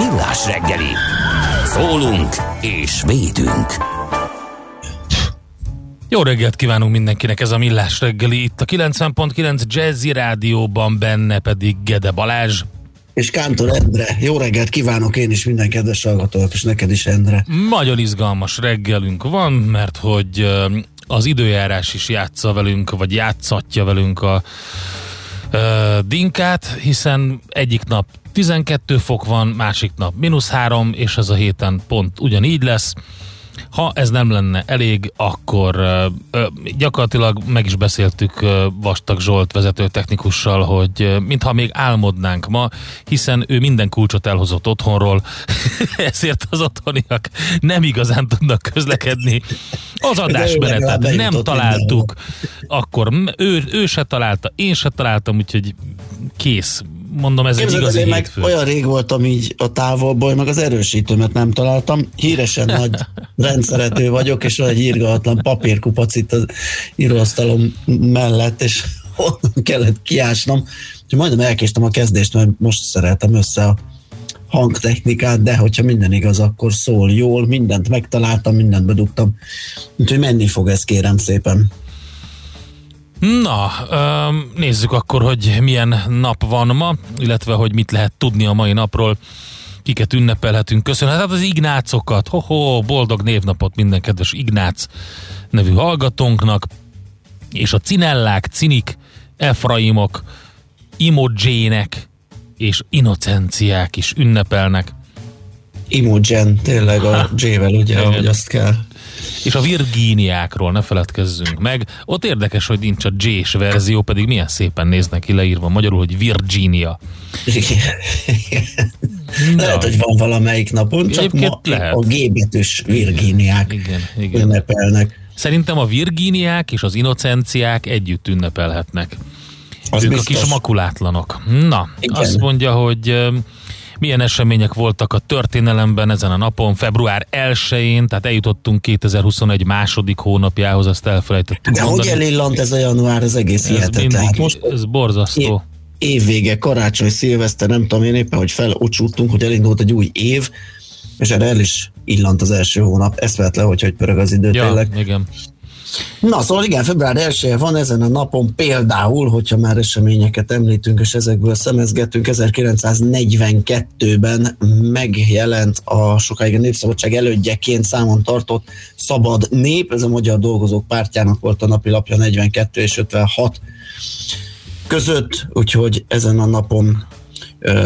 Millás reggeli. Szólunk és védünk. Jó reggelt kívánunk mindenkinek, ez a Millás reggeli itt a 90.9 Jazzy Rádióban, benne pedig Gede Balázs. És Kántor Endre, jó reggelt kívánok én is minden kedves hallgatónak, és neked is Endre. Nagyon izgalmas reggelünk van, mert hogy az időjárás is játsza velünk, vagy játszatja velünk a ö, dinkát, hiszen egyik nap 12 fok van, másik nap mínusz 3, és ez a héten pont ugyanígy lesz. Ha ez nem lenne elég, akkor ö, ö, gyakorlatilag meg is beszéltük ö, Vastag Zsolt vezető technikussal, hogy ö, mintha még álmodnánk ma, hiszen ő minden kulcsot elhozott otthonról, ezért az otthoniak nem igazán tudnak közlekedni. Az adásmenetet nem találtuk, akkor ő, ő se találta, én se találtam, úgyhogy kész. Mondom, ez egy Képzeld, igazi én meg hétfő. olyan rég voltam így a távolból, meg az erősítőmet nem találtam. Híresen nagy rendszerető vagyok, és van egy írgatlan papírkupac itt az íróasztalom mellett, és onnan kellett kiásnom. Úgyhogy majdnem elkéstem a kezdést, mert most szereltem össze a hangtechnikát, de hogyha minden igaz, akkor szól jól, mindent megtaláltam, mindent bedugtam. Úgyhogy menni fog ez, kérem szépen. Na, nézzük akkor, hogy milyen nap van ma, illetve hogy mit lehet tudni a mai napról. Kiket ünnepelhetünk, köszönhet. Hát az Ignácokat, ho-ho, boldog névnapot minden kedves Ignác nevű hallgatónknak, és a Cinellák, Cinik, Efraimok, Imogének és Innocenciák is ünnepelnek. Imogen, tényleg a J-vel, ugye, ahogy azt kell. És a Virgíniákról ne feledkezzünk meg. Ott érdekes, hogy nincs a J-s verzió, pedig milyen szépen néznek ki leírva magyarul, hogy Virginia. Lehet, hogy van valamelyik napon, csak Egyébként ma lehet. a G betűs Virginiák Igen, igen. ünnepelnek. Szerintem a Virgíniák és az Innocenciák együtt ünnepelhetnek. Az ők biztos. a kis makulátlanok. Na, Igen. azt mondja, hogy milyen események voltak a történelemben ezen a napon, február 1-én, tehát eljutottunk 2021 második hónapjához, azt elfelejtettük De hogy mondani. elillant ez a január, ez egész ez, hihetetlen. Hát mindig, most ez borzasztó. évvége, karácsony, szilveszter, nem tudom én éppen, hogy felocsúttunk, hogy elindult egy új év, és erre el is illant az első hónap. Eszvetlen, hogy hogy pörög az idő Ja, tényleg. igen. Na, szóval igen, február 1 van ezen a napon például, hogyha már eseményeket említünk, és ezekből szemezgetünk, 1942-ben megjelent a sokáig a Népszabadság elődjeként számon tartott Szabad Nép, ez a Magyar Dolgozók Pártjának volt a napi lapja 42 és 56 között, úgyhogy ezen a napon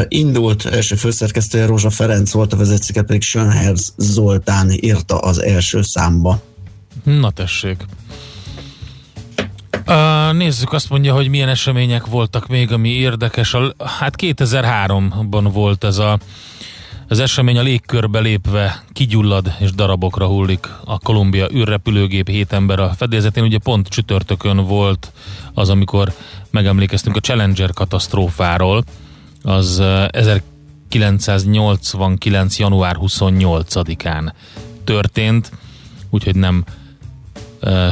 indult, első főszerkesztője Rózsa Ferenc volt, a vezetőket pedig Schönherz Zoltán írta az első számba. Na tessék. Uh, nézzük, azt mondja, hogy milyen események voltak még, ami érdekes. A, hát 2003-ban volt ez a, az esemény a légkörbe lépve kigyullad és darabokra hullik a Kolumbia űrrepülőgép hét ember a fedélzetén. Ugye pont csütörtökön volt az, amikor megemlékeztünk a Challenger katasztrófáról. Az uh, 1989. január 28-án történt, úgyhogy nem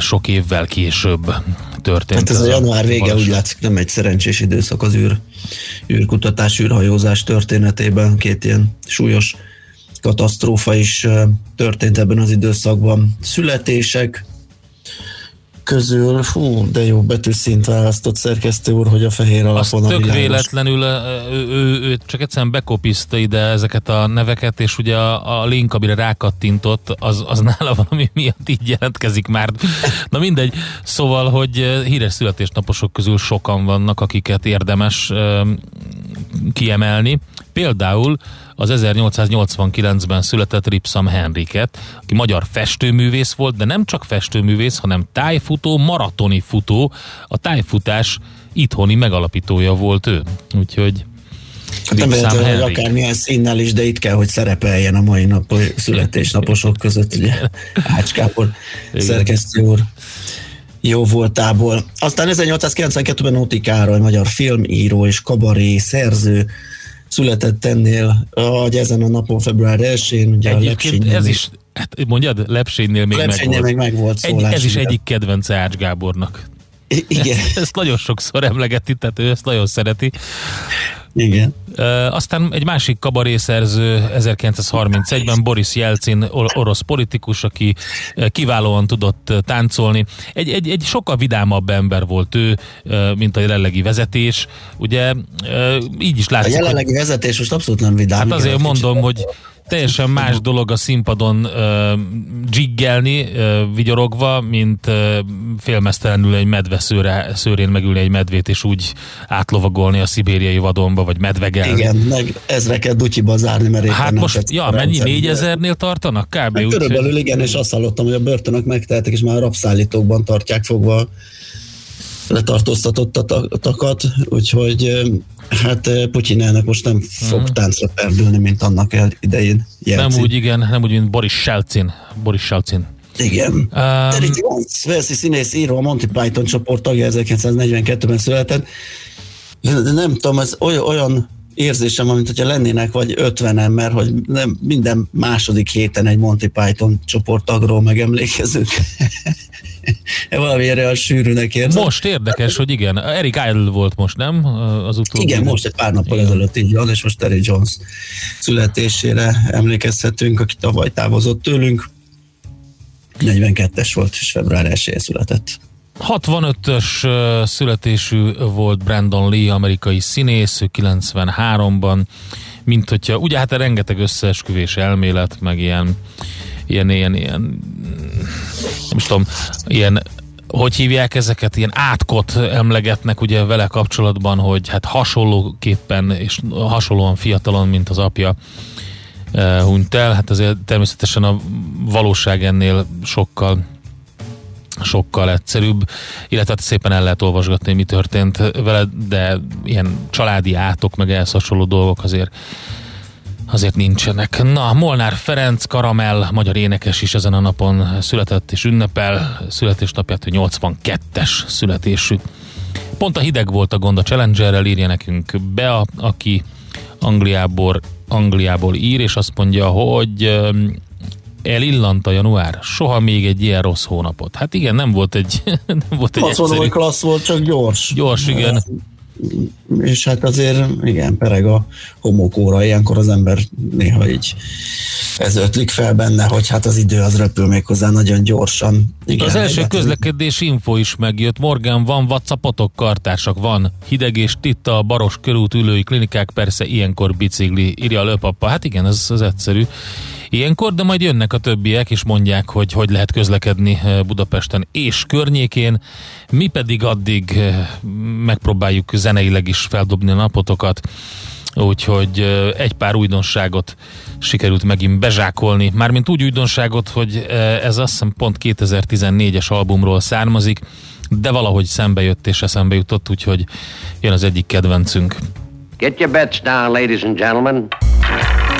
sok évvel később történt. Hát ez a január vége baleset. úgy látszik nem egy szerencsés időszak az űr, űrkutatás, űrhajózás történetében, két ilyen súlyos katasztrófa is történt ebben az időszakban. Születések, közül, fú, de jó betűszint választott szerkesztő úr, hogy a fehér alapon Azt a tök világos. véletlenül ő, ő, ő csak egyszerűen bekopiszta ide ezeket a neveket, és ugye a, a link, amire rákattintott, az, az nála valami miatt így jelentkezik már. Na mindegy, szóval, hogy híres születésnaposok közül sokan vannak, akiket érdemes eh, kiemelni. Például az 1889-ben született Ripsam Henriket, aki magyar festőművész volt, de nem csak festőművész, hanem tájfutó, maratoni futó. A tájfutás itthoni megalapítója volt ő. Úgyhogy Hát nem véletlenül, hogy akármilyen színnel is, de itt kell, hogy szerepeljen a mai nap születésnaposok között, ugye Ács Kápor szerkesztő úr jó voltából. Aztán 1892-ben Óti Károly, magyar filmíró és kabaré szerző született ennél, hogy ezen a napon február 1-én, ugye a Egyébként Lepsénynél ez is, hát mondjad, Lepsénynél még a meg volt. még meg volt Egy, szólás. ez is egyik kedvence Ács Gábornak. Igen, Ezt nagyon sokszor emlegeti, tehát ő ezt nagyon szereti. Igen. Aztán egy másik kabarészerző 1931-ben Boris Jelcin, or- orosz politikus, aki kiválóan tudott táncolni. Egy, egy, egy sokkal vidámabb ember volt ő, mint a jelenlegi vezetés. Ugye így is A látszik, hogy jelenlegi vezetés most abszolút nem vidám. Hát azért mondom, hogy teljesen más dolog a színpadon uh, dzsiggelni, vigyorogva, mint uh, félmeztelenül egy medve szőre, szőrén megülni egy medvét, és úgy átlovagolni a szibériai vadonba, vagy medvegelni. Igen, meg ezreket dutyiba zárni, mert Hát most, ja, mennyi? 4000-nél tartanak? Kb. Hát úgy, körülbelül igen, és azt hallottam, hogy a börtönök megtehetek, és már a rabszállítókban tartják fogva letartóztatottakat, úgyhogy hát ö, Putyin elnök most nem fog táncra perdülni, mint annak el idején nem Jelcin. úgy, igen, nem úgy, mint Boris Selcin. Boris Selcin. Igen. Um, Terry Jones, Velszi színész, író, a Monty Python csoport tagja 1942-ben született. De nem tudom, ez oly- olyan érzésem mint hogyha lennének vagy 50 mert hogy nem, minden második héten egy Monty Python csoporttagról megemlékezünk. Valami erre a sűrűnek érzem. most érdekes, hogy igen. Eric Idle volt most, nem? Az utóbbi. Igen, most egy pár nappal Igen. ezelőtt így van, és most Terry Jones születésére emlékezhetünk, aki tavaly távozott tőlünk. 42-es volt, és február 1 született. 65-ös ö, születésű volt Brandon Lee, amerikai színész, ő 93-ban, mint hogyha, ugye hát rengeteg összeesküvés elmélet, meg ilyen, ilyen, ilyen, ilyen nem is tudom, ilyen hogy hívják ezeket, ilyen átkot emlegetnek ugye vele kapcsolatban, hogy hát hasonlóképpen és hasonlóan fiatalon, mint az apja hunyt el. Hát azért természetesen a valóság ennél sokkal sokkal egyszerűbb, illetve hát szépen el lehet olvasgatni, mi történt vele, de ilyen családi átok, meg ehhez hasonló dolgok azért azért nincsenek. Na, Molnár Ferenc Karamell, magyar énekes is ezen a napon született és ünnepel születésnapját, hogy 82-es születésű. Pont a hideg volt a gond a Challengerrel, írja nekünk Bea, aki Angliából, Angliából ír, és azt mondja, hogy elillant a január. Soha még egy ilyen rossz hónapot. Hát igen, nem volt egy, nem volt egy Azt mondom, hogy klassz volt, csak gyors. Gyors, igen. És hát azért, igen, pereg a homokóra, ilyenkor az ember néha így ez ötlik fel benne, hogy hát az idő az repül még hozzá nagyon gyorsan. Igen, Az első közlekedési info is megjött. Morgan, van whatsappotok, kartársak, van. Hideg és titta, a Baros körút ülői klinikák, persze ilyenkor bicikli, írja a löpappa. Hát igen, ez az egyszerű. Ilyenkor, de majd jönnek a többiek, és mondják, hogy hogy lehet közlekedni eh, Budapesten és környékén. Mi pedig addig eh, megpróbáljuk zeneileg is feldobni a napotokat. Úgyhogy ö, egy pár újdonságot sikerült megint bezsákolni. Mármint úgy újdonságot, hogy ez azt hiszem pont 2014-es albumról származik, de valahogy szembe jött és eszembe jutott, úgyhogy jön az egyik kedvencünk. Get your bets down, ladies and gentlemen.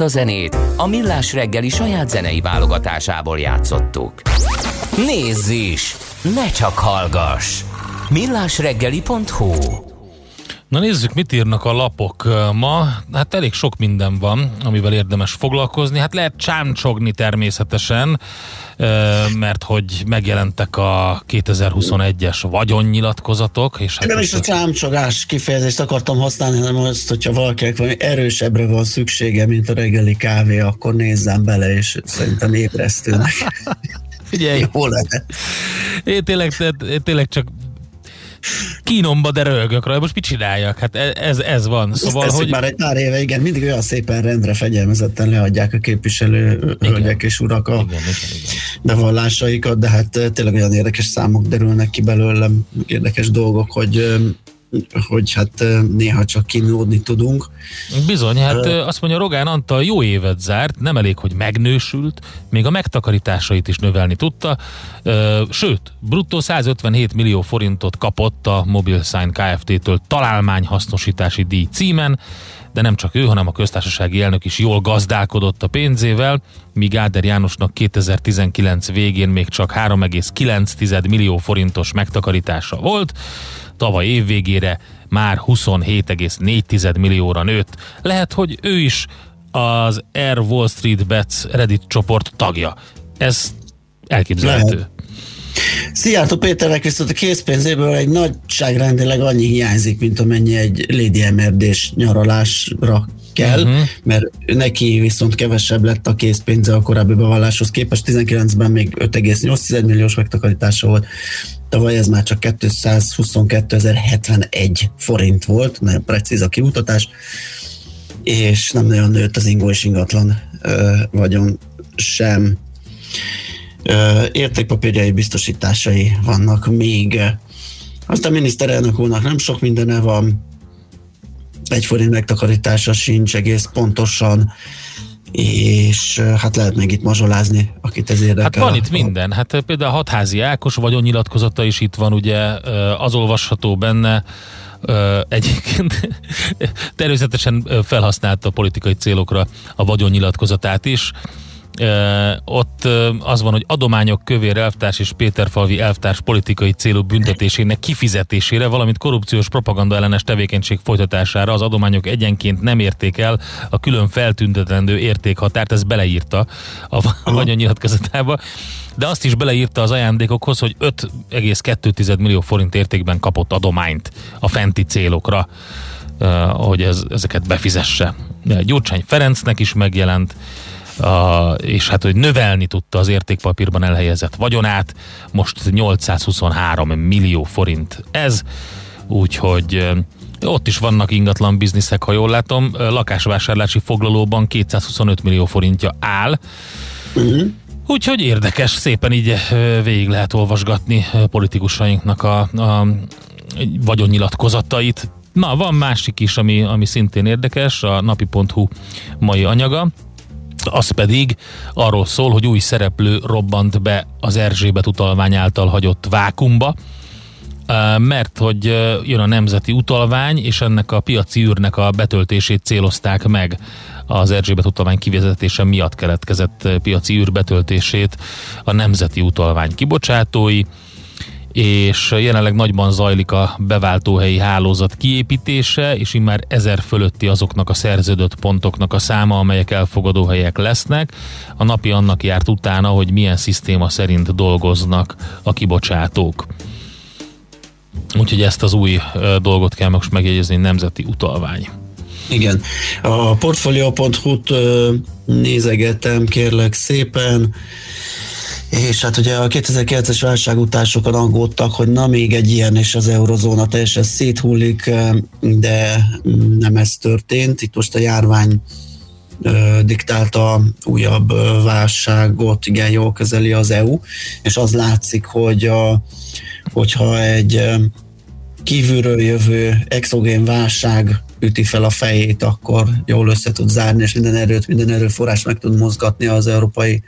Ezt a zenét a Millás reggeli saját zenei válogatásából játszottuk. Nézz is! Ne csak hallgass! millásreggeli.hu Na nézzük, mit írnak a lapok ma. Hát elég sok minden van, amivel érdemes foglalkozni. Hát lehet csámcsogni természetesen, mert hogy megjelentek a 2021-es vagyonnyilatkozatok. És hát Nem is a csámcsogás kifejezést akartam használni, hanem azt, hogyha valakinek valami erősebbre van szüksége, mint a reggeli kávé, akkor nézzem bele, és szerintem ébresztőnek. Figyelj, Jó lehet. én tényleg, én tényleg csak kínomba, de röhögök rajta. Most mit csináljak? Hát e- ez, ez van. Szóval, Szóval, hogy... már egy pár éve, igen, mindig olyan szépen rendre fegyelmezetten leadják a képviselő hölgyek és urak a Igen, igen, igen. bevallásaikat, de hát tényleg olyan érdekes számok derülnek ki belőlem, érdekes dolgok, hogy hogy hát néha csak kínlódni tudunk. Bizony, hát ö, azt mondja Rogán Antal jó évet zárt, nem elég, hogy megnősült, még a megtakarításait is növelni tudta, Ö, sőt, bruttó 157 millió forintot kapott a MobileSign Kft-től találmányhasznosítási díj címen, de nem csak ő, hanem a köztársasági elnök is jól gazdálkodott a pénzével, míg Áder Jánosnak 2019 végén még csak 3,9 millió forintos megtakarítása volt, tavaly év végére már 27,4 millióra nőtt. Lehet, hogy ő is az Air Wall Street Bets Reddit csoport tagja. Ez elképzelhető. Lehet. Szijjártó Péternek viszont a készpénzéből egy nagyságrendileg annyi hiányzik, mint amennyi egy Lady mrd nyaralásra kell, uh-huh. mert neki viszont kevesebb lett a készpénze a korábbi bevalláshoz képest. 19-ben még 5,8 milliós megtakarítása volt, tavaly ez már csak 222.071 forint volt, nagyon precíz a kimutatás, és nem nagyon nőtt az ingó és ingatlan ö, vagyon sem. Ö, értékpapírjai biztosításai vannak még. Aztán miniszterelnök úrnak nem sok mindene van, egy forint megtakarítása sincs egész pontosan, és hát lehet még itt mazsolázni, akit ez érdekel. Hát van itt minden. Hát például a hatházi Ákos vagyonnyilatkozata is itt van, ugye az olvasható benne, egyébként természetesen felhasználta politikai célokra a vagyonnyilatkozatát is. Ott az van, hogy adományok kövér elvtárs és Péterfalvi elvtárs politikai célú büntetésének kifizetésére, valamint korrupciós propaganda ellenes tevékenység folytatására az adományok egyenként nem érték el a külön feltüntetendő értékhatárt, ez beleírta a vagyonnyilatkozatába de azt is beleírta az ajándékokhoz, hogy 5,2 millió forint értékben kapott adományt a fenti célokra, hogy ez, ezeket befizesse. Gyurcsány Ferencnek is megjelent, a, és hát, hogy növelni tudta az értékpapírban elhelyezett vagyonát, most 823 millió forint ez, úgyhogy ott is vannak ingatlan bizniszek, ha jól látom, lakásvásárlási foglalóban 225 millió forintja áll, uh-huh. Úgyhogy érdekes, szépen így végig lehet olvasgatni politikusainknak a, a vagyonnyilatkozatait. Na, van másik is, ami, ami szintén érdekes, a napi.hu mai anyaga. Az pedig arról szól, hogy új szereplő robbant be az Erzsébet utalvány által hagyott vákumba, mert hogy jön a nemzeti utalvány, és ennek a piaci űrnek a betöltését célozták meg. Az Erzsébet utalvány kivezetése miatt keletkezett piaci űr betöltését a nemzeti utalvány kibocsátói, és jelenleg nagyban zajlik a beváltóhelyi hálózat kiépítése, és immár ezer fölötti azoknak a szerződött pontoknak a száma, amelyek elfogadóhelyek lesznek. A napi annak járt utána, hogy milyen szisztéma szerint dolgoznak a kibocsátók. Úgyhogy ezt az új dolgot kell most megjegyezni, nemzeti utalvány. Igen. A portfolio.hu-t nézegetem, kérlek szépen. És hát ugye a 2009-es válság után sokan aggódtak, hogy na még egy ilyen, és az eurozóna teljesen széthullik, de nem ez történt. Itt most a járvány diktálta újabb válságot, igen, jól kezeli az EU, és az látszik, hogy a, hogyha egy kívülről jövő exogén válság üti fel a fejét, akkor jól össze tud zárni, és minden erőt, minden erőforrás meg tud mozgatni az európai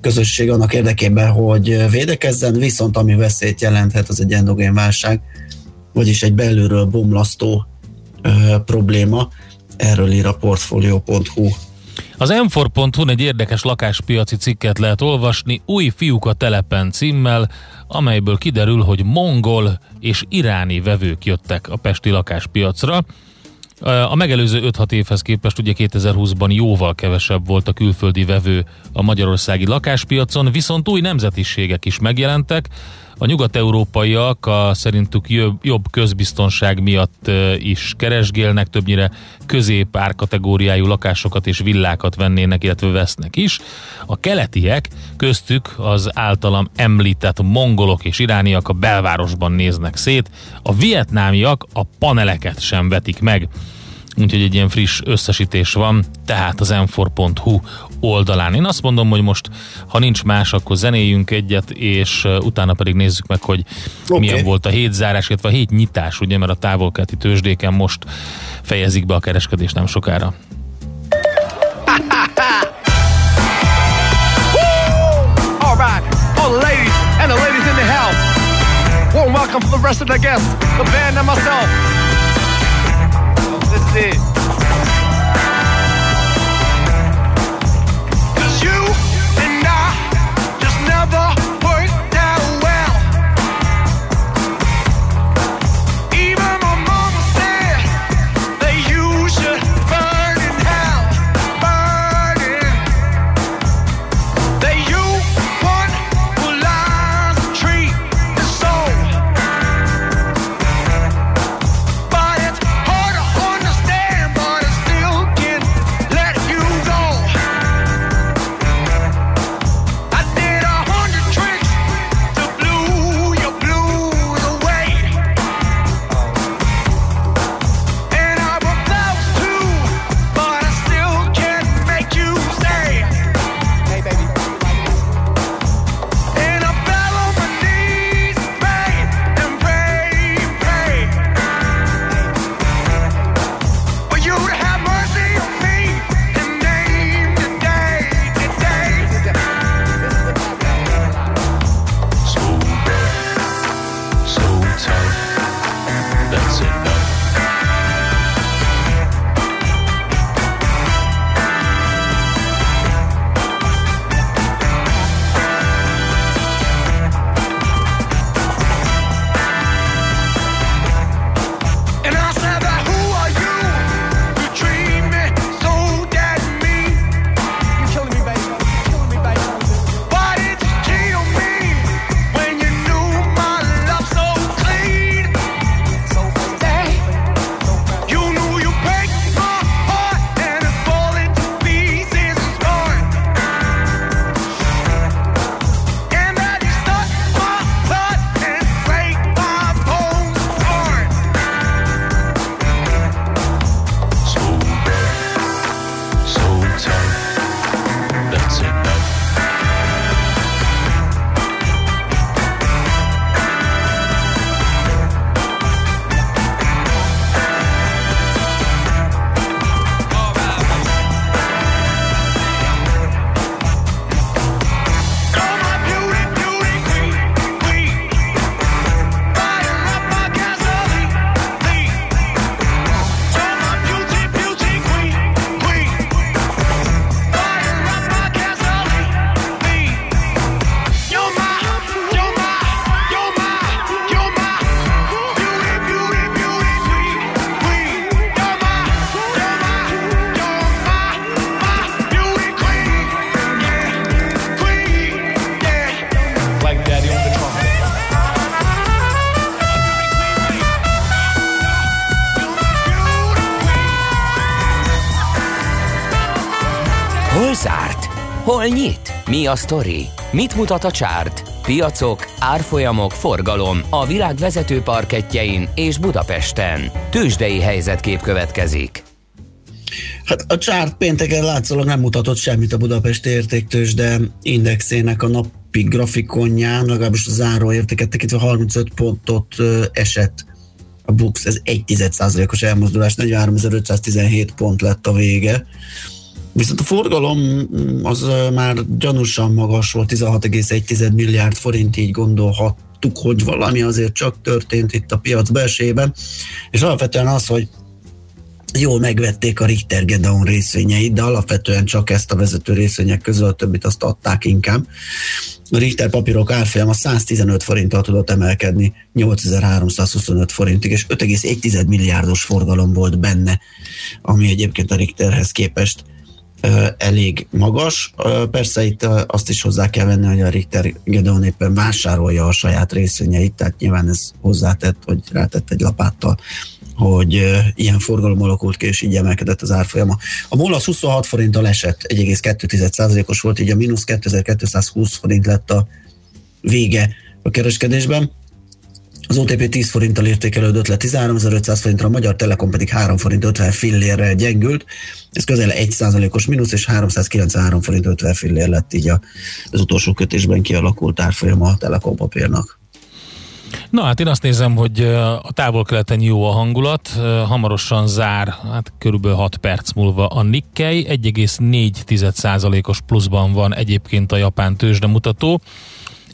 közösség annak érdekében, hogy védekezzen, viszont ami veszélyt jelenthet, az egy endogén válság, vagyis egy belülről bomlasztó ö, probléma. Erről ír a portfolio.hu. Az m egy érdekes lakáspiaci cikket lehet olvasni új fiúk a telepen címmel, amelyből kiderül, hogy mongol és iráni vevők jöttek a pesti lakáspiacra. A megelőző 5-6 évhez képest ugye 2020-ban jóval kevesebb volt a külföldi vevő a magyarországi lakáspiacon, viszont új nemzetiségek is megjelentek. A nyugat-európaiak a szerintük jobb, közbiztonság miatt is keresgélnek, többnyire közép kategóriájú lakásokat és villákat vennének, illetve vesznek is. A keletiek, köztük az általam említett mongolok és irániak a belvárosban néznek szét, a vietnámiak a paneleket sem vetik meg úgyhogy egy ilyen friss összesítés van, tehát az m oldalán. Én azt mondom, hogy most, ha nincs más, akkor zenéljünk egyet, és utána pedig nézzük meg, hogy okay. milyen volt a hétzárás, illetve a hét nyitás, ugye, mert a távolkelti tőzsdéken most fejezik be a kereskedés nem sokára. Warm welcome for the rest of the guests, the band and myself. gente nyit? Mi a sztori? Mit mutat a csárt? Piacok, árfolyamok, forgalom a világ vezető parketjein és Budapesten. Tősdei helyzetkép következik. Hát a csárt pénteken látszólag nem mutatott semmit a Budapest értéktős, de indexének a napi grafikonján, legalábbis a záró értéket tekintve 35 pontot esett a Bux, ez 1 os elmozdulás, 43.517 pont lett a vége. Viszont a forgalom mm, az már gyanúsan magas volt, 16,1 milliárd forint, így gondolhattuk, hogy valami azért csak történt itt a piac belsejében, és alapvetően az, hogy jól megvették a Richter Gedeon részvényeit, de alapvetően csak ezt a vezető részvények közül, a többit azt adták inkább. A Richter papírok árfolyama 115 forinttal tudott emelkedni 8325 forintig, és 5,1 milliárdos forgalom volt benne, ami egyébként a Richterhez képest elég magas. Persze itt azt is hozzá kell venni, hogy a Richter Gedeon éppen vásárolja a saját részvényeit, tehát nyilván ez hozzátett, hogy rátett egy lapáttal hogy ilyen forgalom alakult ki, és így emelkedett az árfolyama. A MOL az 26 forinttal esett, 1,2%-os volt, így a mínusz 2220 forint lett a vége a kereskedésben. Az OTP 10 forinttal értékelődött le 13.500 forintra, a Magyar Telekom pedig 3 forint 50 fillérrel gyengült. Ez közel 1%-os mínusz, és 393 forint 50 fillér lett így az utolsó kötésben kialakult árfolyama a Telekom papírnak. Na hát én azt nézem, hogy a távol-keleten jó a hangulat, hamarosan zár, hát körülbelül 6 perc múlva a Nikkei, 1,4%-os pluszban van egyébként a japán tőzsde mutató,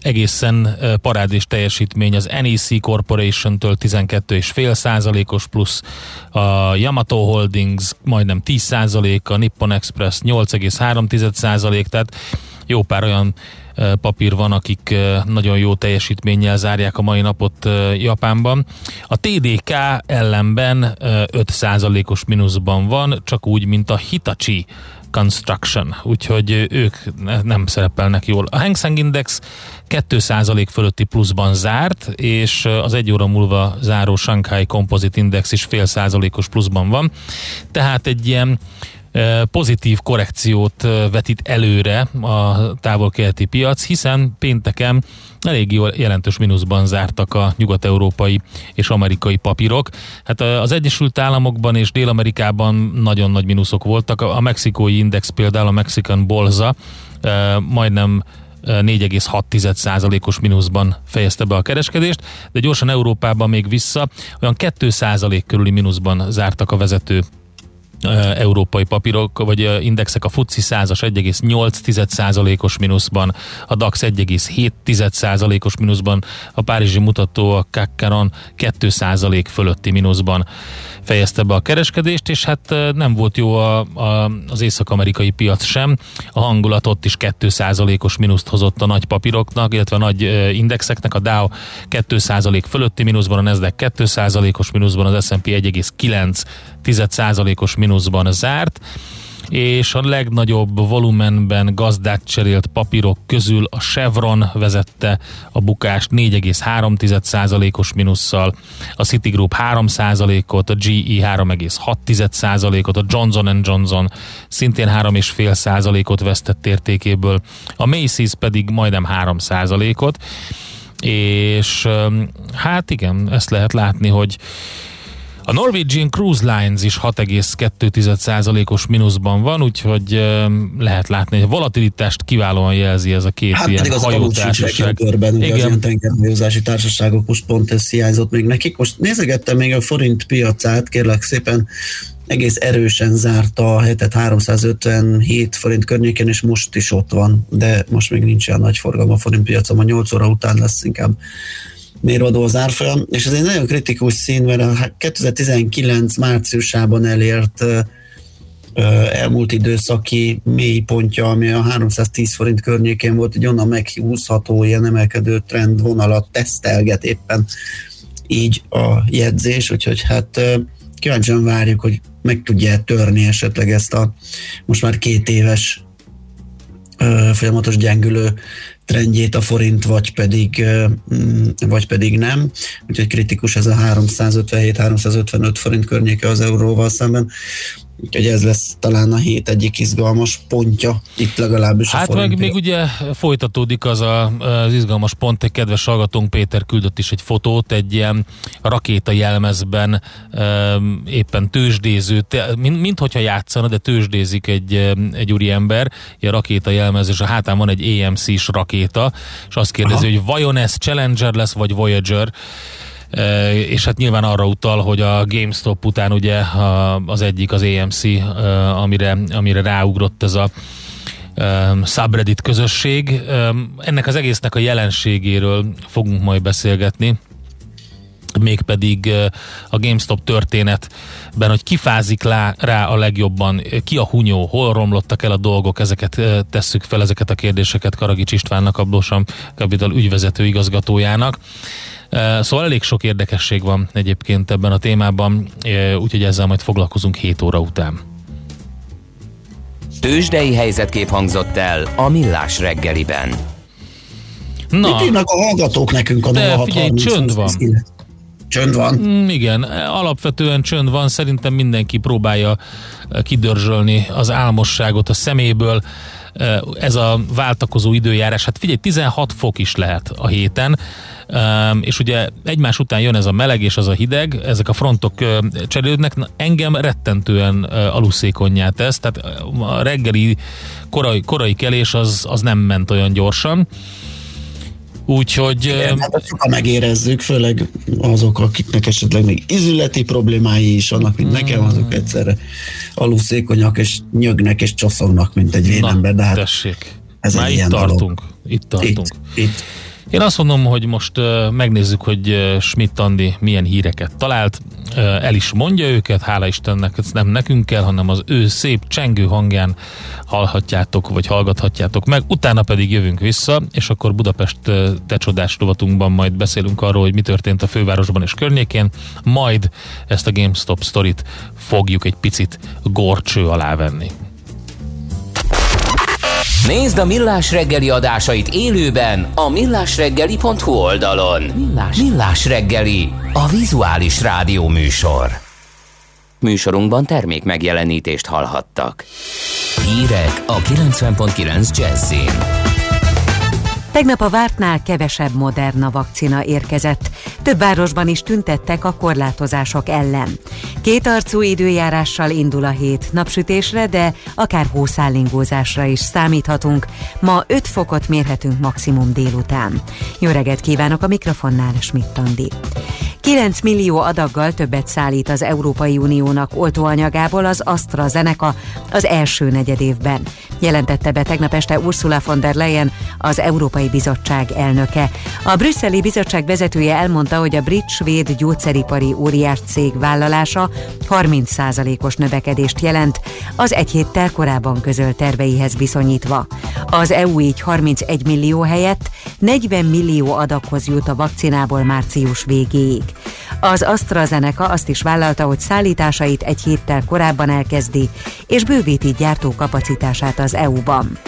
egészen parádés teljesítmény az NEC Corporation-től 12,5%-os plusz, a Yamato Holdings majdnem 10%, a Nippon Express 8,3%, tehát jó pár olyan papír van, akik nagyon jó teljesítménnyel zárják a mai napot Japánban. A TDK ellenben ö, 5%-os mínuszban van, csak úgy, mint a Hitachi Construction, úgyhogy ők ne- nem szerepelnek jól. A Hang Seng Index 2% fölötti pluszban zárt, és az egy óra múlva záró Shanghai Composite Index is fél százalékos pluszban van. Tehát egy ilyen pozitív korrekciót vetít előre a távol-keleti piac, hiszen pénteken elég jól jelentős mínuszban zártak a nyugat-európai és amerikai papírok. Hát az Egyesült Államokban és Dél-Amerikában nagyon nagy mínuszok voltak. A mexikói index például, a Mexican Bolsa ö, majdnem 4,6%-os mínuszban fejezte be a kereskedést, de gyorsan Európában még vissza, olyan 2% körüli mínuszban zártak a vezető európai papírok, vagy indexek, a FUCI 100-as 1,8%-os mínuszban, a DAX 1,7%-os mínuszban, a Párizsi mutató, a Kakkaron 2% fölötti mínuszban fejezte be a kereskedést, és hát nem volt jó a, a, az észak-amerikai piac sem. A hangulat ott is 2%-os mínuszt hozott a nagy papíroknak, illetve a nagy indexeknek, a Dow 2% fölötti mínuszban, a Nasdaq 2%-os mínuszban, az S&P 1,9%-os mínuszban zárt és a legnagyobb volumenben gazdát cserélt papírok közül a Chevron vezette a bukást 4,3%-os minusszal, a Citigroup 3%-ot, a GE 3,6%-ot, a Johnson Johnson szintén 3,5%-ot vesztett értékéből, a Macy's pedig majdnem 3%-ot, és hát igen, ezt lehet látni, hogy a Norwegian Cruise Lines is 6,2%-os mínuszban van, úgyhogy lehet látni, hogy a volatilitást kiválóan jelzi ez a két Hát ilyen az hajótársaság. körben, ugye az Igen. ilyen tengerhajózási társaságok most pont ez hiányzott még nekik. Most nézegettem még a forint piacát, kérlek szépen, egész erősen zárta a hetet 357 forint környékén, és most is ott van, de most még nincs olyan nagy forgalom a forint piacon, a 8 óra után lesz inkább mérvadó az árfolyam, és ez egy nagyon kritikus szín, mert a 2019 márciusában elért elmúlt időszaki mélypontja, ami a 310 forint környékén volt, egy onnan meghúzható ilyen emelkedő trend vonalat tesztelget éppen így a jegyzés, úgyhogy hát kíváncsian várjuk, hogy meg tudja törni esetleg ezt a most már két éves folyamatos gyengülő trendjét a forint, vagy pedig, mm, vagy pedig nem. Úgyhogy kritikus ez a 357-355 forint környéke az euróval szemben. Úgyhogy ez lesz talán a hét egyik izgalmas pontja, itt legalábbis a Hát meg forint még ugye folytatódik az a, az izgalmas pont, egy kedves hallgatónk Péter küldött is egy fotót, egy ilyen rakéta jelmezben um, éppen tőzsdéző, mint, mint hogyha játszana, de tőzsdézik egy, egy úriember, ilyen rakéta jelmez, és a hátán van egy EMC-s rakéta, és azt kérdezi, Aha. hogy vajon ez Challenger lesz, vagy Voyager, és hát nyilván arra utal, hogy a GameStop után ugye az egyik az AMC, amire, amire ráugrott ez a subreddit közösség. Ennek az egésznek a jelenségéről fogunk majd beszélgetni mégpedig a GameStop történetben, hogy kifázik lá, rá a legjobban, ki a hunyó, hol romlottak el a dolgok, ezeket tesszük fel, ezeket a kérdéseket Karagics Istvánnak, a Blosam Capital ügyvezető igazgatójának. Szóval elég sok érdekesség van egyébként ebben a témában, úgyhogy ezzel majd foglalkozunk 7 óra után. Tőzsdei helyzetkép hangzott el a Millás reggeliben. Na. Mit írnak a hallgatók nekünk a De figyelj, csönd van. Csönd van? Mm, igen, alapvetően csönd van, szerintem mindenki próbálja kidörzsölni az álmosságot a szeméből. Ez a váltakozó időjárás, hát figyelj, 16 fok is lehet a héten, és ugye egymás után jön ez a meleg és az a hideg, ezek a frontok cserélődnek, engem rettentően aluszékonyá tesz, tehát a reggeli korai, korai kelés az, az nem ment olyan gyorsan, Úgyhogy... Igen, hát sokan megérezzük, főleg azok, akiknek esetleg még izületi problémái is vannak, mint nekem, azok egyszerre aluszékonyak, és nyögnek, és csoszognak, mint egy vénember, de hát tessék. Ez Már itt tartunk. Dolog. Itt tartunk. Itt, itt. Én azt mondom, hogy most megnézzük, hogy Schmidt Andi milyen híreket talált. El is mondja őket, hála Istennek, ez nem nekünk kell, hanem az ő szép csengő hangján hallhatjátok, vagy hallgathatjátok meg. Utána pedig jövünk vissza, és akkor Budapest te csodás rovatunkban majd beszélünk arról, hogy mi történt a fővárosban és környékén, majd ezt a GameStop sztorit fogjuk egy picit gorcső alá venni. Nézd a Millás reggeli adásait élőben a millásreggeli.hu oldalon. Millás, Millás reggeli, a vizuális rádió műsor. Műsorunkban termék megjelenítést hallhattak. Hírek a 90.9 Jazzin. Tegnap a vártnál kevesebb Moderna vakcina érkezett. Több városban is tüntettek a korlátozások ellen. Két arcú időjárással indul a hét napsütésre, de akár hószállingózásra is számíthatunk. Ma 5 fokot mérhetünk maximum délután. Jó reggelt kívánok a mikrofonnál, Schmidt Andi. 9 millió adaggal többet szállít az Európai Uniónak oltóanyagából az AstraZeneca az első negyedévben. Jelentette be tegnap este Ursula von der Leyen, az Európai Bizottság elnöke. A brüsszeli bizottság vezetője elmondta, hogy a brit-svéd gyógyszeripari óriás cég vállalása 30%-os növekedést jelent, az egy héttel korábban közölt terveihez viszonyítva. Az EU így 31 millió helyett 40 millió adaghoz jut a vakcinából március végéig. Az AstraZeneca azt is vállalta, hogy szállításait egy héttel korábban elkezdi, és bővíti gyártó kapacitását az EU-ban.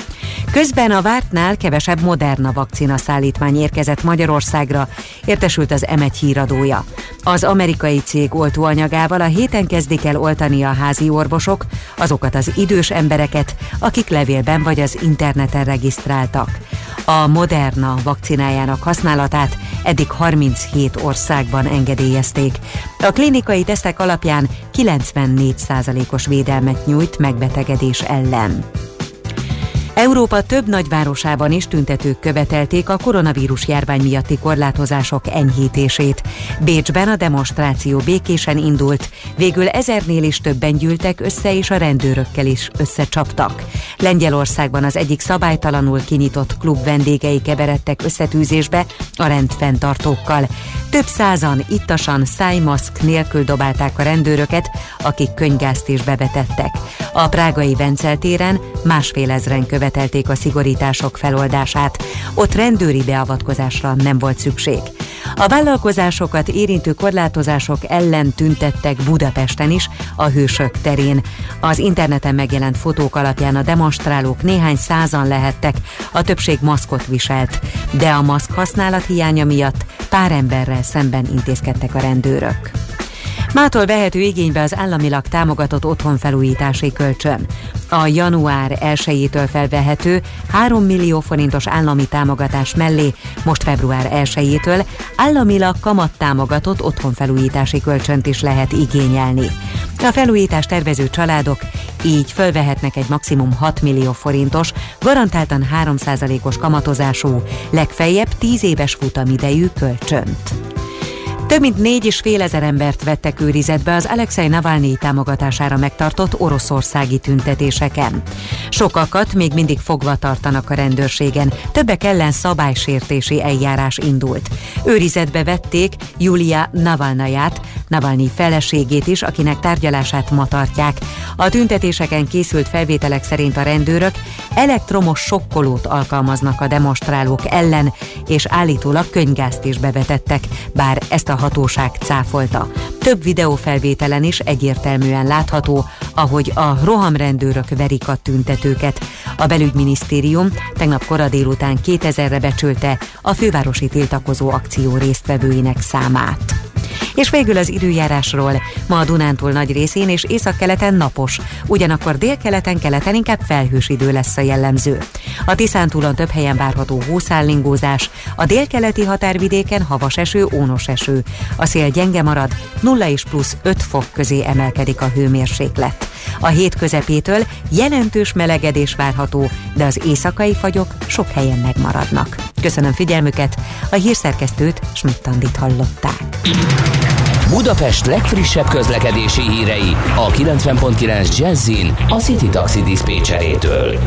Közben a vártnál kevesebb Moderna vakcina szállítmány érkezett Magyarországra, értesült az M1 híradója. Az amerikai cég oltóanyagával a héten kezdik el oltani a házi orvosok, azokat az idős embereket, akik levélben vagy az interneten regisztráltak. A Moderna vakcinájának használatát eddig 37 országban engedélyezték. A klinikai tesztek alapján 94%-os védelmet nyújt megbetegedés ellen. Európa több nagyvárosában is tüntetők követelték a koronavírus járvány miatti korlátozások enyhítését. Bécsben a demonstráció békésen indult, végül ezernél is többen gyűltek össze és a rendőrökkel is összecsaptak. Lengyelországban az egyik szabálytalanul kinyitott klub vendégei keveredtek összetűzésbe a rendfenntartókkal. Több százan ittasan szájmaszk nélkül dobálták a rendőröket, akik könygázt is bevetettek. A prágai Vencel téren másfél ezren követelték követelték a szigorítások feloldását. Ott rendőri beavatkozásra nem volt szükség. A vállalkozásokat érintő korlátozások ellen tüntettek Budapesten is, a Hősök terén. Az interneten megjelent fotók alapján a demonstrálók néhány százan lehettek, a többség maszkot viselt, de a maszk használat hiánya miatt pár emberrel szemben intézkedtek a rendőrök. Mától vehető igénybe az államilag támogatott otthonfelújítási kölcsön. A január 1-től felvehető 3 millió forintos állami támogatás mellé most február 1-től államilag kamattámogatott otthonfelújítási kölcsönt is lehet igényelni. A felújítás tervező családok így fölvehetnek egy maximum 6 millió forintos, garantáltan 3%-os kamatozású, legfeljebb 10 éves futamidejű kölcsönt. Több mint négy és fél ezer embert vettek őrizetbe az Alexei Navalnyi támogatására megtartott oroszországi tüntetéseken. Sokakat még mindig fogva tartanak a rendőrségen, többek ellen szabálysértési eljárás indult. Őrizetbe vették Julia Navalnaját, Navalnyi feleségét is, akinek tárgyalását ma tartják. A tüntetéseken készült felvételek szerint a rendőrök elektromos sokkolót alkalmaznak a demonstrálók ellen, és állítólag könygázt is bevetettek, bár ezt a hatóság cáfolta. Több videófelvételen is egyértelműen látható, ahogy a rohamrendőrök verik a tüntetőket. A belügyminisztérium tegnap kora délután 2000-re becsülte a fővárosi tiltakozó akció résztvevőinek számát. És végül az időjárásról. Ma a Dunántúl nagy részén és északkeleten napos, ugyanakkor délkeleten keleten inkább felhős idő lesz a jellemző. A Tiszántúlon több helyen várható hószállingózás, a délkeleti határvidéken havas eső, ónos eső. A szél gyenge marad, 0 és plusz 5 fok közé emelkedik a hőmérséklet. A hét közepétől jelentős melegedés várható, de az éjszakai fagyok sok helyen megmaradnak. Köszönöm figyelmüket, a hírszerkesztőt Schmidt-Tandit hallották. Budapest legfrissebb közlekedési hírei a 90.9 Jazzin a City Taxi Dispécsejétől.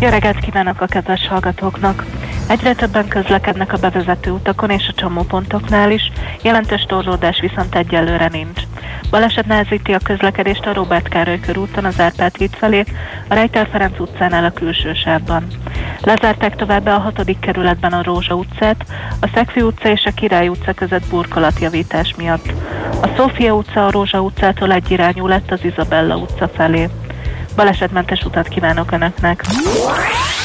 Jó reggelt kívánok a kedves hallgatóknak! Egyre többen közlekednek a bevezető utakon és a csomópontoknál is, jelentős torlódás viszont egyelőre nincs. Baleset nehezíti a közlekedést a Robert Károly körúton az Árpád híd felé, a Rejter Ferenc utcánál a külső sávban. Lezárták továbbá a 6. kerületben a Rózsa utcát, a Szegfi utca és a Király utca között burkolatjavítás miatt. A Szófia utca a Rózsa utcától egyirányú lett az Izabella utca felé. Balesetmentes utat kívánok Önöknek!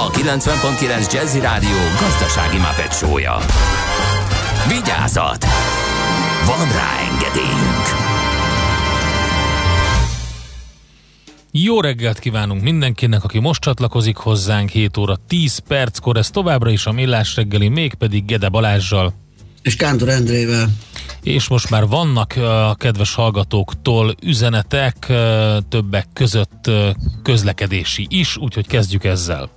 a 90.9 Jazzy Rádió gazdasági mapetsója. Vigyázat! Van rá engedélyünk! Jó reggelt kívánunk mindenkinek, aki most csatlakozik hozzánk 7 óra 10 perckor, ez továbbra is a Millás reggeli, mégpedig Gede Balázsjal. És Kántor Endrével. És most már vannak a kedves hallgatóktól üzenetek, többek között közlekedési is, úgyhogy kezdjük ezzel.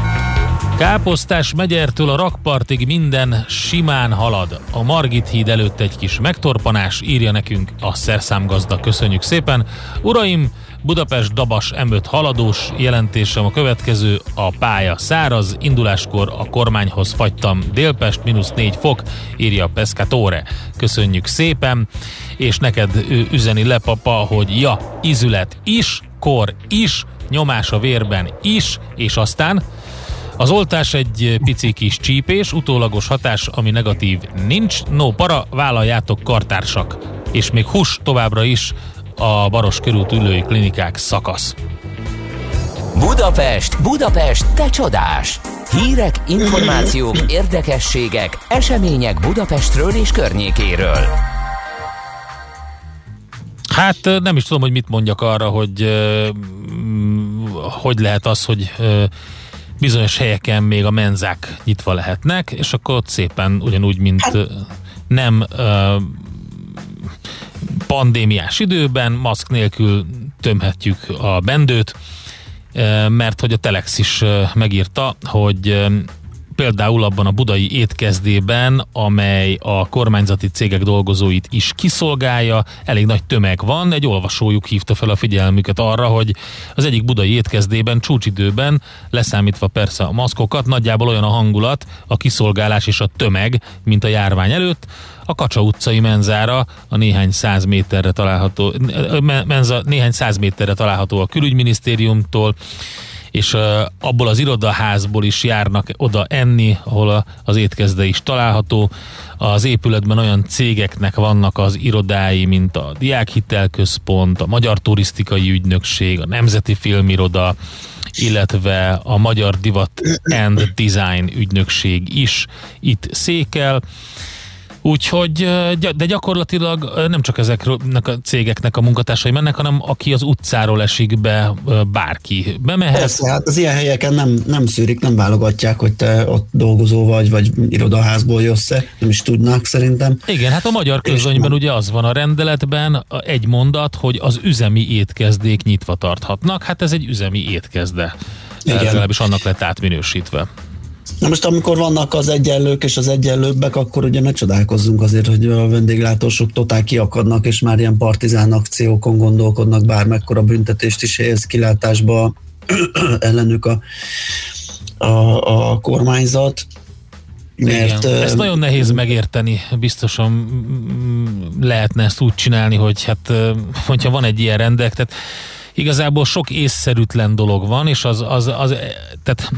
Káposztás megyertől a rakpartig minden simán halad. A Margit híd előtt egy kis megtorpanás, írja nekünk a szerszámgazda. Köszönjük szépen. Uraim, Budapest Dabas M5 haladós jelentésem a következő, a pálya száraz, induláskor a kormányhoz fagytam Délpest, mínusz 4 fok, írja Pescatore. Köszönjük szépen, és neked üzeni le, papa, hogy ja, izület is, kor is, nyomás a vérben is, és aztán az oltás egy pici kis csípés, utólagos hatás, ami negatív nincs. No para, vállaljátok kartársak. És még hús továbbra is a Baros körút ülői klinikák szakasz. Budapest, Budapest, te csodás! Hírek, információk, érdekességek, események Budapestről és környékéről. Hát nem is tudom, hogy mit mondjak arra, hogy hogy lehet az, hogy bizonyos helyeken még a menzák nyitva lehetnek, és akkor ott szépen ugyanúgy, mint ö, nem ö, pandémiás időben, maszk nélkül tömhetjük a bendőt, mert hogy a Telex is megírta, hogy például abban a budai étkezdében, amely a kormányzati cégek dolgozóit is kiszolgálja, elég nagy tömeg van, egy olvasójuk hívta fel a figyelmüket arra, hogy az egyik budai étkezdében csúcsidőben, leszámítva persze a maszkokat, nagyjából olyan a hangulat, a kiszolgálás és a tömeg, mint a járvány előtt, a Kacsa utcai menzára a néhány száz méterre található, me- menza néhány száz méterre található a külügyminisztériumtól, és abból az irodaházból is járnak oda enni, ahol az étkezde is található. Az épületben olyan cégeknek vannak az irodái, mint a Diákhitelközpont, a Magyar Turisztikai Ügynökség, a Nemzeti Filmiroda, illetve a Magyar Divat and Design ügynökség is itt székel. Úgyhogy, de gyakorlatilag nem csak ezeknek a cégeknek a munkatársai mennek, hanem aki az utcáról esik be, bárki bemehet. Persze, hát az ilyen helyeken nem, nem szűrik, nem válogatják, hogy te ott dolgozó vagy, vagy irodaházból jössz nem is tudnák szerintem. Igen, hát a magyar közönyben ugye az van a rendeletben egy mondat, hogy az üzemi étkezdék nyitva tarthatnak. Hát ez egy üzemi étkezde. Igen. Legalábbis annak lett átminősítve. Na most amikor vannak az egyenlők és az egyenlőbbek, akkor ugye ne csodálkozzunk azért, hogy a vendéglátósok totál kiakadnak, és már ilyen partizán akciókon gondolkodnak, bármekkora büntetést is helyez kilátásba ellenük a a, a kormányzat, mert Igen. Ezt nagyon nehéz megérteni, biztosan mm, lehetne ezt úgy csinálni, hogy hát, hogyha van egy ilyen rendek, tehát igazából sok észszerűtlen dolog van, és az, az, az tehát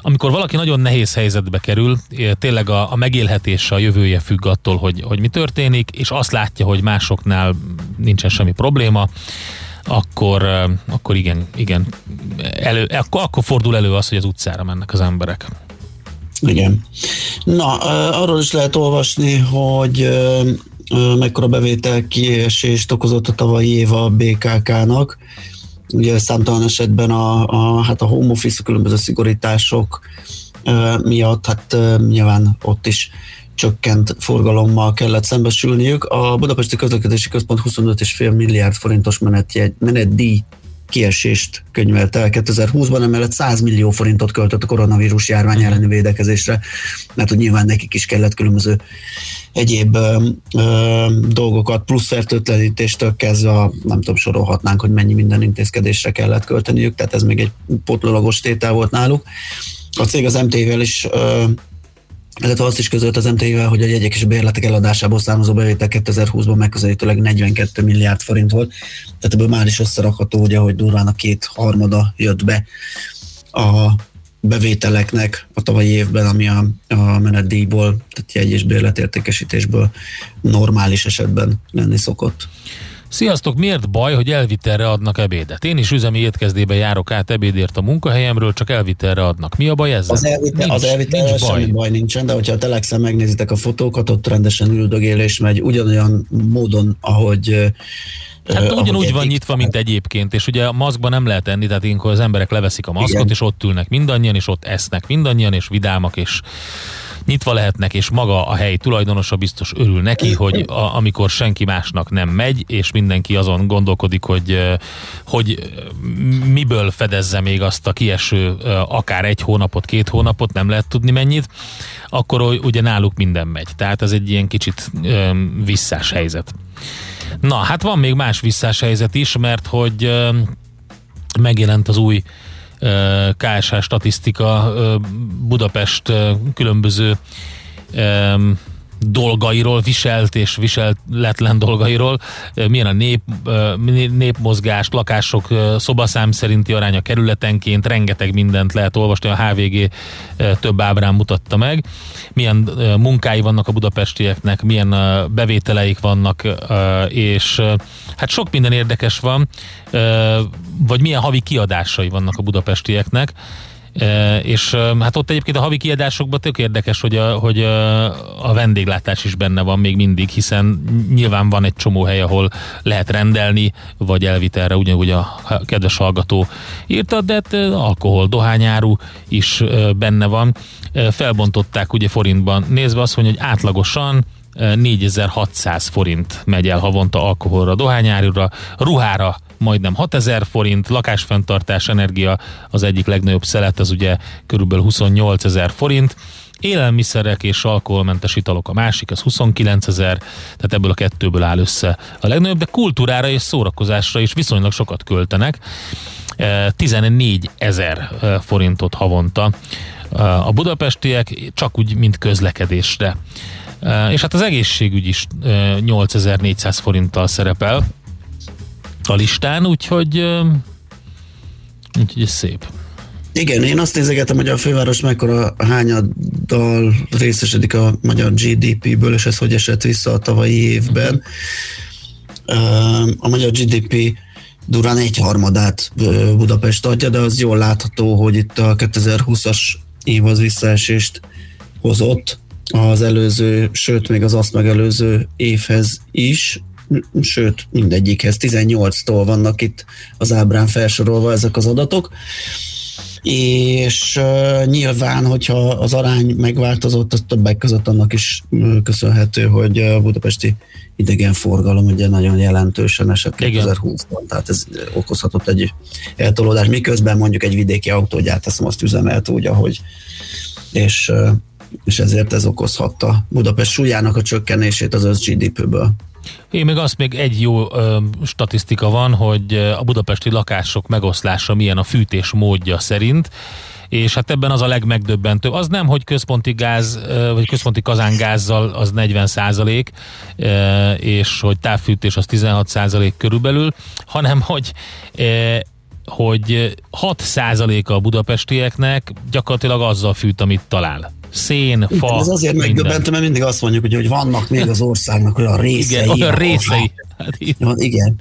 amikor valaki nagyon nehéz helyzetbe kerül, tényleg a, a megélhetése, a jövője függ attól, hogy, hogy mi történik, és azt látja, hogy másoknál nincsen semmi probléma, akkor, akkor igen, igen, elő, akkor, akkor fordul elő az, hogy az utcára mennek az emberek. Igen. Na, arról is lehet olvasni, hogy mekkora bevétel kiesést okozott a tavalyi év a BKK-nak. Ugye számtalan esetben a, a, hát a home office, a különböző szigorítások miatt, hát nyilván ott is csökkent forgalommal kellett szembesülniük. A Budapesti Közlekedési Központ 25,5 milliárd forintos menetjegy, menetdíj kiesést könyvelt el 2020-ban, emellett 100 millió forintot költött a koronavírus járvány elleni védekezésre, mert hogy nyilván nekik is kellett különböző egyéb ö, ö, dolgokat, plusz fertőtlenítéstől kezdve, a, nem tudom, sorolhatnánk, hogy mennyi minden intézkedésre kellett költeniük, tehát ez még egy potlólagos tétel volt náluk. A cég az MT-vel is ö, illetve azt is közölt az MT-vel, hogy a jegyek és bérletek eladásából származó bevétel 2020-ban megközelítőleg 42 milliárd forint volt, tehát ebből már is összerakható, ugye, hogy durván a két harmada jött be a bevételeknek a tavalyi évben, ami a, a menetdíjból, tehát jegy és bérletértékesítésből normális esetben lenni szokott. Sziasztok, miért baj, hogy elvitelre adnak ebédet? Én is üzemi étkezdébe járok át ebédért a munkahelyemről, csak elvitelre adnak. Mi a baj ezzel? Az, elvitel, nincs, az elvitelre nincs semmi baj. baj nincsen, de hogyha a telexen megnézitek a fotókat, ott rendesen üldögélés megy ugyanolyan módon, ahogy Hát ahogy ugyanúgy van nyitva, mint egyébként, és ugye a maszkban nem lehet enni, tehát ilyenkor az emberek leveszik a maszkot, Igen. és ott ülnek mindannyian, és ott esznek mindannyian, és vidámak, és nyitva lehetnek, és maga a hely tulajdonosa biztos örül neki, hogy a, amikor senki másnak nem megy, és mindenki azon gondolkodik, hogy, hogy miből fedezze még azt a kieső akár egy hónapot, két hónapot, nem lehet tudni mennyit, akkor ugye náluk minden megy. Tehát ez egy ilyen kicsit visszás helyzet. Na, hát van még más visszás helyzet is, mert hogy megjelent az új KSH statisztika Budapest különböző dolgairól, viselt és viseletlen dolgairól, milyen a nép, népmozgás, lakások szobaszám szerinti aránya kerületenként, rengeteg mindent lehet olvasni, a HVG több ábrán mutatta meg, milyen munkái vannak a budapestieknek, milyen bevételeik vannak, és hát sok minden érdekes van, vagy milyen havi kiadásai vannak a budapestieknek, és hát ott egyébként a havi kiadásokban tök érdekes, hogy a, hogy a, vendéglátás is benne van még mindig, hiszen nyilván van egy csomó hely, ahol lehet rendelni, vagy elvitelre, ugyanúgy a kedves hallgató írta, de hát alkohol, dohányáru is benne van. Felbontották ugye forintban, nézve azt mondja, hogy átlagosan e, 4600 forint megy el havonta alkoholra, dohányárura, ruhára majdnem 6000 forint, lakásfenntartás, energia az egyik legnagyobb szelet, az ugye körülbelül 28 ezer forint, élelmiszerek és alkoholmentes italok a másik, az 29 ezer, tehát ebből a kettőből áll össze a legnagyobb, de kultúrára és szórakozásra is viszonylag sokat költenek, Eh, 14 ezer eh, forintot havonta eh, a budapestiek, csak úgy, mint közlekedésre. Eh, És hát az egészségügy is eh, 8400 forinttal szerepel, a listán, úgyhogy, úgyhogy ez szép. Igen, én azt nézegetem, hogy a főváros mekkora hányaddal részesedik a magyar GDP-ből, és ez hogy esett vissza a tavalyi évben. A magyar GDP durán egy harmadát Budapest adja, de az jól látható, hogy itt a 2020-as év az visszaesést hozott az előző, sőt még az azt megelőző évhez is, sőt mindegyikhez, 18-tól vannak itt az ábrán felsorolva ezek az adatok. És uh, nyilván, hogyha az arány megváltozott, az többek között annak is uh, köszönhető, hogy a budapesti idegenforgalom ugye nagyon jelentősen esett 2020-ban, tehát ez okozhatott egy eltolódást, miközben mondjuk egy vidéki autógyárt azt azt üzemelt úgy, ahogy és, uh, és ezért ez okozhatta Budapest súlyának a csökkenését az össz GDP-ből. Én még azt még egy jó ö, statisztika van, hogy a budapesti lakások megoszlása milyen a fűtés módja szerint, és hát ebben az a legmegdöbbentőbb. Az nem, hogy központi gáz, vagy központi kazángázzal az 40 százalék, és hogy távfűtés az 16 százalék körülbelül, hanem hogy hogy 6 százaléka a budapestieknek gyakorlatilag azzal fűt, amit talál. Szén, fa, Igen, ez azért minden. megdöbbentő, mert mindig azt mondjuk, hogy, hogy vannak még az országnak olyan részei. Igen, olyan részei. Hát igen.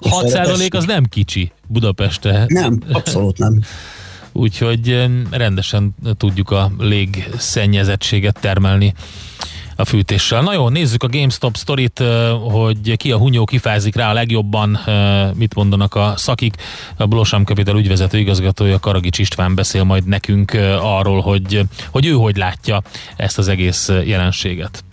6 százalék az nem kicsi Budapestre. Nem, abszolút nem. Úgyhogy rendesen tudjuk a légszennyezettséget termelni a fűtéssel. Na jó, nézzük a GameStop sztorit, hogy ki a hunyó kifázik rá a legjobban, mit mondanak a szakik. A Blossom Capital ügyvezető igazgatója Karagics István beszél majd nekünk arról, hogy, hogy ő hogy látja ezt az egész jelenséget.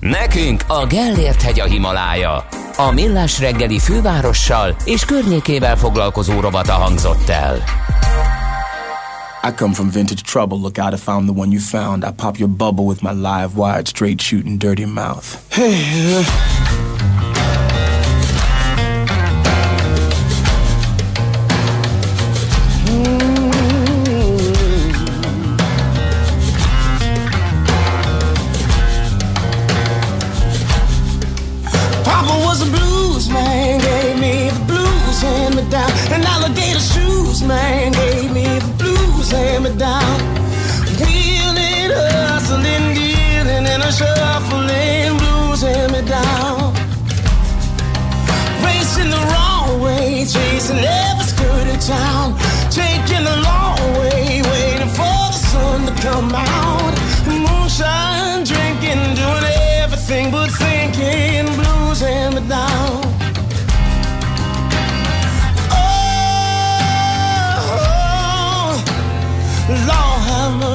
Nekünk a Gellért hegy a Himalája. A Millás reggeli fővárossal és környékével foglalkozó rovata hangzott el. I come from vintage trouble. Look out, I found the one you found. I pop your bubble with my live wired, straight shooting, dirty mouth. Hey, uh, Papa was a blues man, gave me the blues, hand me down. And alligator shoes, man, down. Wheeling, hustling, dealing, and a shuffling, blues, hand me down. Racing the wrong way, chasing every skirt in town. Taking the long way, waiting for the sun to come out. Moonshine,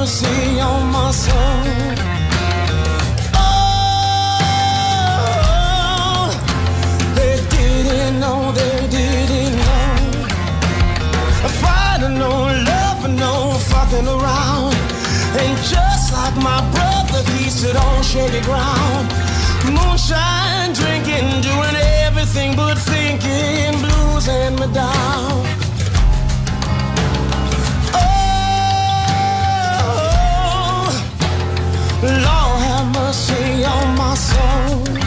mercy on my soul. Fucking around. And just like my brother, he stood on shaky ground. Moonshine drinking, doing everything but thinking. Blues and me down. Lord have mercy on my soul.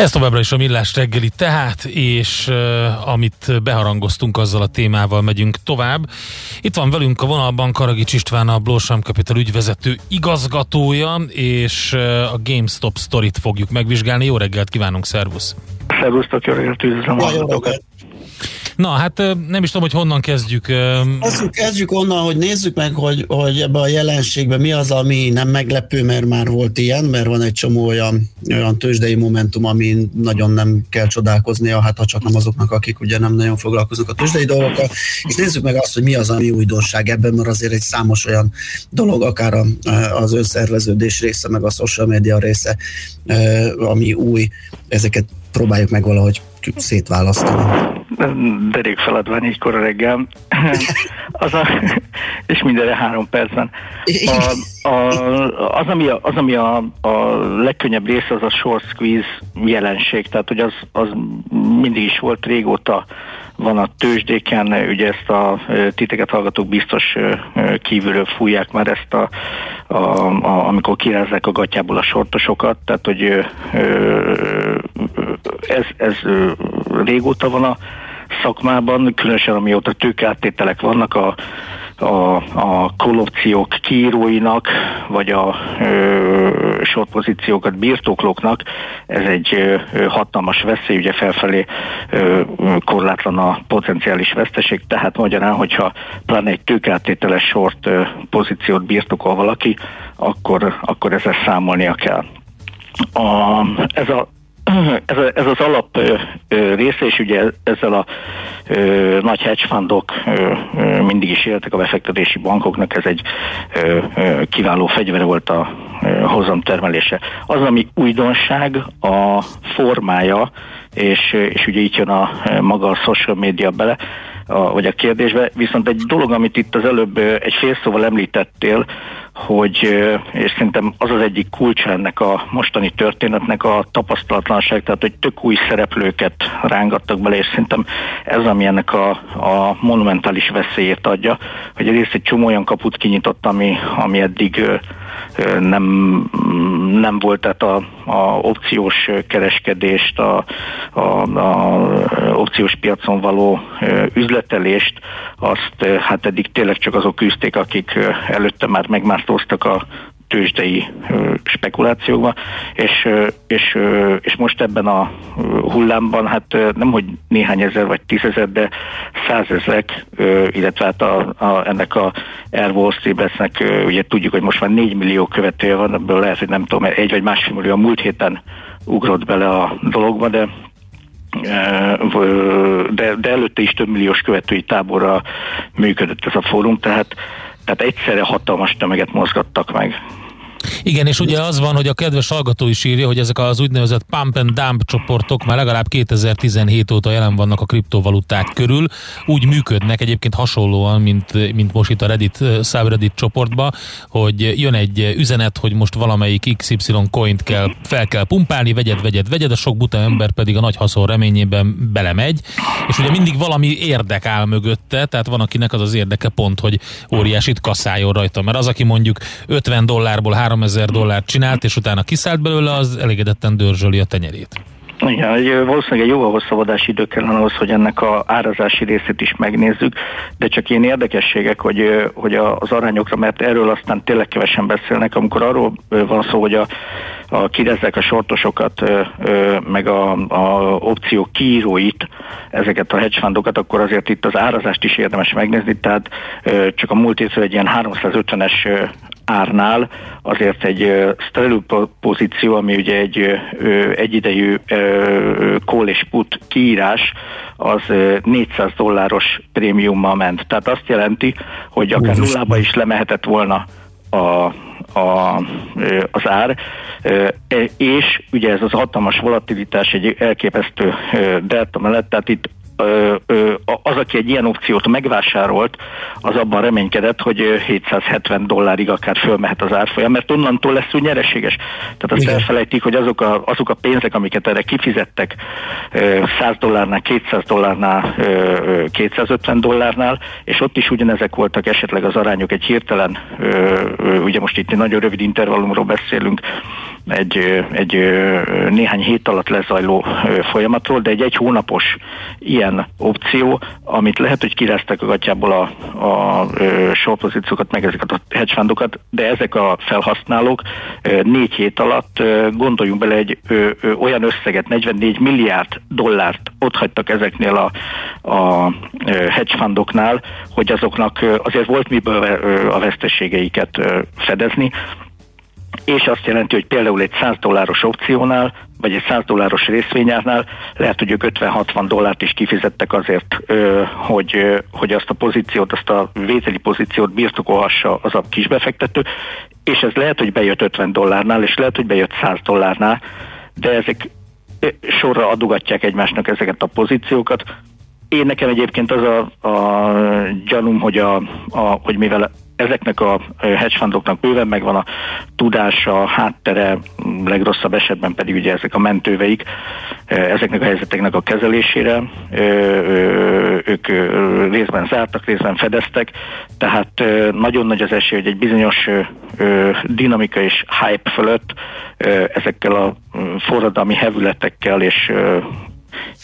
Ez továbbra is a Millás reggeli tehát, és uh, amit beharangoztunk azzal a témával megyünk tovább. Itt van velünk a vonalban Karagics István, a Blósam Capital ügyvezető igazgatója, és uh, a GameStop sztorit fogjuk megvizsgálni. Jó reggelt kívánunk, szervusz! Szervusztok, jó reggelt, üdvözlöm. Na, hát nem is tudom, hogy honnan kezdjük. Kezdjük, kezdjük onnan, hogy nézzük meg, hogy, hogy ebbe a jelenségben mi az, ami nem meglepő, mert már volt ilyen, mert van egy csomó olyan, olyan tőzsdei momentum, ami nagyon nem kell csodálkoznia, hát ha csak nem azoknak, akik ugye nem nagyon foglalkoznak a tőzsdei dolgokkal, és nézzük meg azt, hogy mi az, ami újdonság ebben, mert azért egy számos olyan dolog, akár a, az önszerveződés része, meg a social media része, ami új, ezeket próbáljuk meg valahogy szétválasztani. Derék feladvány így kora reggel. az a, és mindenre három percben. A, a, az, ami, a, az, ami a, a legkönnyebb része, az a short squeeze jelenség. Tehát, hogy az, az mindig is volt régóta van a tőzsdéken, ugye ezt a titeket hallgatók biztos kívülről fújják már ezt a, a, a amikor kirázzák a gatyából a sortosokat, tehát hogy ez, ez régóta van a szakmában, különösen amióta tőkeáttételek vannak a, a, a kolopciók kiíróinak, vagy a ö, short pozíciókat birtoklóknak, ez egy ö, hatalmas veszély, ugye felfelé ö, korlátlan a potenciális veszteség, tehát magyarán, hogyha pláne egy tőkeáttételes short ö, pozíciót birtokol valaki, akkor, akkor ezzel számolnia kell. A, ez a ez, a, ez az alap ö, ö, része, és ugye ezzel a ö, nagy hedge fundok ö, ö, mindig is éltek a befektetési bankoknak, ez egy ö, ö, kiváló fegyvere volt a ö, hozamtermelése. Az, ami újdonság, a formája, és, és ugye itt jön a maga a social media bele, a, vagy a kérdésbe, viszont egy dolog, amit itt az előbb egy fél szóval említettél, hogy, és szerintem az az egyik kulcsa ennek a mostani történetnek a tapasztalatlanság, tehát hogy tök új szereplőket rángattak bele, és szerintem ez, ami ennek a, a monumentális veszélyét adja, hogy egyrészt egy csomó olyan kaput kinyitott, ami, ami eddig nem, nem volt, tehát a, a opciós kereskedést, a, a, a opciós piacon való üzletelést, azt hát eddig tényleg csak azok küzdték, akik előtte már megmártóztak a tőzsdei spekulációkba, és, és, és most ebben a hullámban, hát nem hogy néhány ezer vagy tízezer, de százezrek, illetve hát a, a, ennek a Air Wall Street-nek, ugye tudjuk, hogy most már 4 millió követője van, ebből lehet, hogy nem tudom, egy vagy másfél millió a múlt héten ugrott bele a dologba, de de, de előtte is több milliós követői táborra működött ez a fórum, tehát, tehát egyszerre hatalmas tömeget mozgattak meg. Igen, és ugye az van, hogy a kedves hallgató is írja, hogy ezek az úgynevezett pump and dump csoportok már legalább 2017 óta jelen vannak a kriptovaluták körül. Úgy működnek egyébként hasonlóan, mint, mint most itt a Reddit, subreddit csoportba, hogy jön egy üzenet, hogy most valamelyik XY coint kell, fel kell pumpálni, vegyed, vegyed, vegyed, a sok buta ember pedig a nagy haszon reményében belemegy, és ugye mindig valami érdek áll mögötte, tehát van akinek az az érdeke pont, hogy óriásit kasszáljon rajta, mert az, aki mondjuk 50 dollárból 3000 dollárt csinált, és utána kiszállt belőle, az elégedetten dörzsöli a tenyerét. Igen, egy, valószínűleg egy jóval hosszabb adási idő kellene ahhoz, hogy ennek a árazási részét is megnézzük, de csak ilyen érdekességek, hogy, hogy az arányokra, mert erről aztán tényleg kevesen beszélnek, amikor arról van szó, hogy a, a kirezzek a sortosokat, meg a, a opció kiíróit, ezeket a hedge akkor azért itt az árazást is érdemes megnézni, tehát csak a múlt hétről egy ilyen 350-es ö, árnál. Azért egy po- pozíció, ami ugye egy egyidejű call és put kiírás, az uh, 400 dolláros prémiummal ment. Tehát azt jelenti, hogy akár nullába is lemehetett volna a, a, az ár, e- és ugye ez az hatalmas volatilitás egy elképesztő delta mellett, tehát itt az, aki egy ilyen opciót megvásárolt, az abban reménykedett, hogy ö, 770 dollárig akár fölmehet az árfolyam, mert onnantól lesz úgy nyereséges. Tehát azt Igen. elfelejtik, hogy azok a, azok a pénzek, amiket erre kifizettek ö, 100 dollárnál, 200 dollárnál, ö, ö, 250 dollárnál, és ott is ugyanezek voltak esetleg az arányok egy hirtelen, ugye most itt egy nagyon rövid intervallumról beszélünk, egy, egy néhány hét alatt lezajló folyamatról, de egy egy hónapos ilyen opció, amit lehet, hogy kirázták a gatyából a, a ö, short pozíciókat, meg ezeket a hedge fundokat, de ezek a felhasználók négy hét alatt gondoljunk bele egy ö, ö, olyan összeget, 44 milliárd dollárt ott hagytak ezeknél a, a ö, hedge fundoknál, hogy azoknak azért volt miből a veszteségeiket fedezni, és azt jelenti, hogy például egy 100 dolláros opciónál, vagy egy 100 dolláros részvényárnál lehet, hogy ők 50-60 dollárt is kifizettek azért, hogy, hogy azt a pozíciót, azt a vételi pozíciót birtokolhassa az a kisbefektető, és ez lehet, hogy bejött 50 dollárnál, és lehet, hogy bejött 100 dollárnál, de ezek sorra adogatják egymásnak ezeket a pozíciókat. Én nekem egyébként az a, a gyanúm, hogy, a, a, hogy mivel ezeknek a hedge fundoknak bőven megvan a tudása, háttere, legrosszabb esetben pedig ugye ezek a mentőveik ezeknek a helyzeteknek a kezelésére. Ők részben zártak, részben fedeztek, tehát nagyon nagy az esély, hogy egy bizonyos dinamika és hype fölött ezekkel a forradalmi hevületekkel és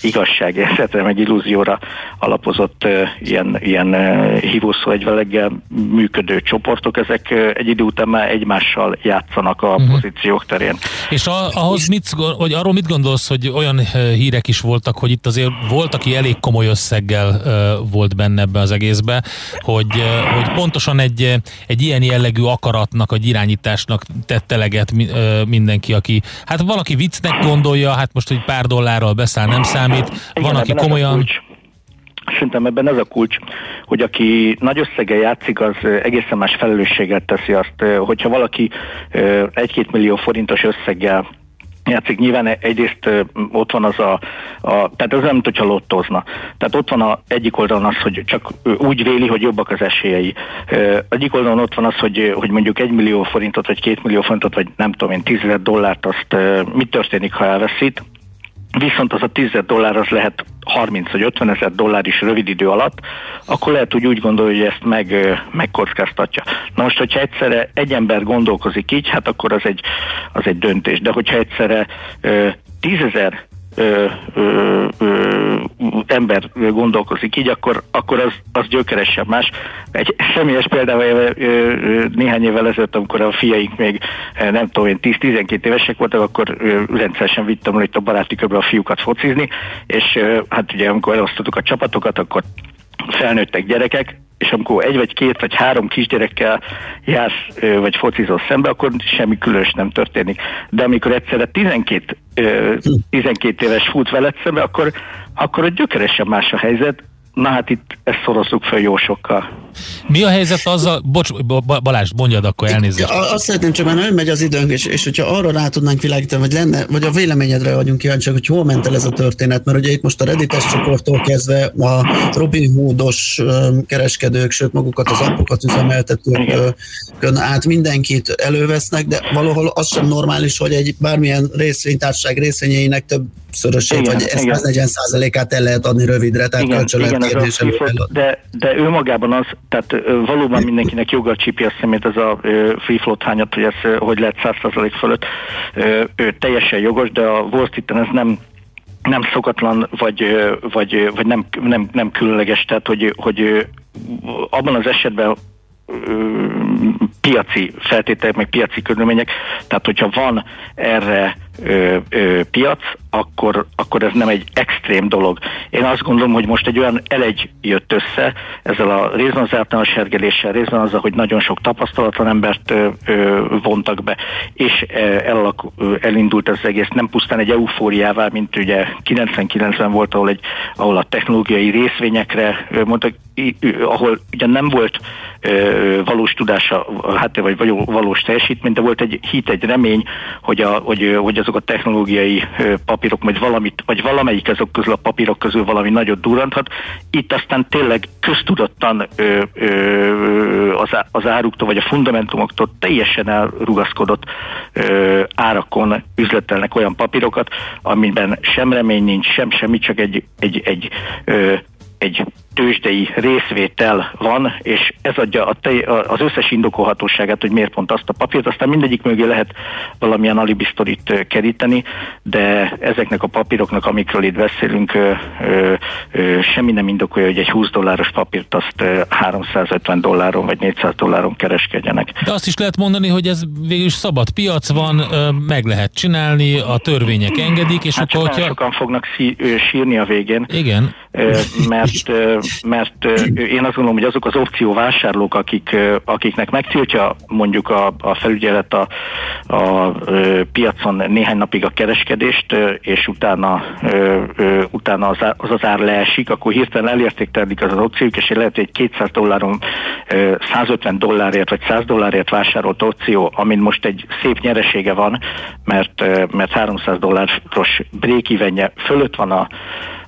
igazságérzetre, meg illúzióra alapozott ilyen, ilyen hívószó egyveleggel működő csoportok, ezek egy idő után már egymással játszanak a uh-huh. pozíciók terén. És a, ahhoz mit, hogy arról mit gondolsz, hogy olyan hírek is voltak, hogy itt azért volt, aki elég komoly összeggel volt benne ebbe az egészbe, hogy, hogy pontosan egy, egy ilyen jellegű akaratnak, egy irányításnak tett eleget mindenki, aki, hát valaki viccnek gondolja, hát most, hogy pár dollárral beszáll, nem számít. Igen, Van, aki komolyan... Szerintem ebben ez a kulcs, hogy aki nagy összeggel játszik, az egészen más felelősséget teszi azt, hogyha valaki egy-két millió forintos összeggel játszik. Nyilván egyrészt ott van az a, a tehát ez nem, mint hogyha lottozna. Tehát ott van a egyik oldalon az, hogy csak úgy véli, hogy jobbak az esélyei. Egyik oldalon ott van az, hogy, hogy mondjuk egy millió forintot, vagy két millió forintot, vagy nem tudom én, tízezer dollárt, azt ö, mi történik, ha elveszít, viszont az a 10 dollár az lehet 30 vagy 50 ezer dollár is rövid idő alatt, akkor lehet, hogy úgy gondolja, hogy ezt meg, megkockáztatja. Na most, hogyha egyszerre egy ember gondolkozik így, hát akkor az egy, az egy döntés. De hogyha egyszerre ö, 10 ezer ö, ö, ember gondolkozik így, akkor, akkor az, az gyökeresen más. Egy személyes példával néhány évvel ezelőtt, amikor a fiaink még nem tudom én 10-12 évesek voltak, akkor rendszeresen vittem itt a baráti körbe a fiúkat focizni, és hát ugye amikor elosztottuk a csapatokat, akkor felnőttek gyerekek, és amikor egy vagy két vagy három kisgyerekkel jársz vagy focizol szembe, akkor semmi különös nem történik. De amikor egyszerre 12, ö, 12 éves fut veled szembe, akkor, akkor ott gyökeresen más a helyzet. Na hát itt ezt szorozzuk fel jó sokkal. Mi a helyzet azzal, bocs, Ba- Balázs, mondjad akkor elnézést. Azt szeretném csak, nagyon megy az időnk, és, és hogyha arra rá tudnánk világítani, vagy lenne, vagy a véleményedre vagyunk kíváncsiak, hogy hol ment el ez a történet, mert ugye itt most a Reddites csoporttól kezdve a Robin Hoodos kereskedők, sőt magukat az appokat üzemeltetőkön át mindenkit elővesznek, de valahol az sem normális, hogy egy bármilyen részvénytársaság részvényeinek több szörösét, vagy igen. 140 százalékát el lehet adni rövidre, tehát Igen, igen, előfeladni. de, de ő magában az, tehát valóban mindenkinek joggal csípi a szemét ez a free float hányat, hogy ez hogy lehet 100% fölött. Ő teljesen jogos, de a Wall Street-en ez nem nem szokatlan, vagy, vagy, vagy nem, nem, nem különleges, tehát hogy, hogy abban az esetben piaci feltételek, meg piaci körülmények, tehát hogyha van erre ö, ö, piac, akkor, akkor ez nem egy extrém dolog. Én azt gondolom, hogy most egy olyan elegy jött össze, ezzel a részben az általános hergeléssel, részben azzal, hogy nagyon sok tapasztalatlan embert ö, ö, vontak be, és ö, elindult ez az egész nem pusztán egy eufóriává, mint ugye 99-ben volt, ahol, egy, ahol a technológiai részvényekre mondtak, ahol ugye nem volt ö, valós tudása, hát vagy valós teljesítmény, de volt egy hit, egy remény, hogy, a, hogy, hogy azok a technológiai papírok, vagy valamit, vagy valamelyik azok közül a papírok közül valami nagyot durranthat. Itt aztán tényleg köztudottan ö, ö, az, az áruktól, vagy a fundamentumoktól teljesen elrugaszkodott ö, árakon üzletelnek olyan papírokat, amiben sem remény nincs, sem semmi, csak egy, egy, egy, ö, egy tőzsdei részvétel van, és ez adja a te, az összes indokolhatóságát, hogy miért pont azt a papírt, aztán mindegyik mögé lehet valamilyen alibisztorit keríteni, de ezeknek a papíroknak, amikről itt beszélünk, ö, ö, ö, semmi nem indokolja, hogy egy 20 dolláros papírt azt ö, 350 dolláron vagy 400 dolláron kereskedjenek. De azt is lehet mondani, hogy ez végül is szabad piac van, meg lehet csinálni, a törvények engedik, és Hát akkor, hogyha... sokan fognak szí- sírni a végén. Igen. Mert, mert én azt gondolom, hogy azok az opcióvásárlók, akik, akiknek megtiltja mondjuk a, a felügyelet a, a piacon néhány napig a kereskedést, és utána, utána az, az ár leesik, akkor hirtelen elértéktelenik az az opciók, és lehet, hogy egy 200 dolláron ö, 150 dollárért vagy 100 dollárért vásárolt opció, amin most egy szép nyeresége van, mert, mert 300 dolláros break fölött van a,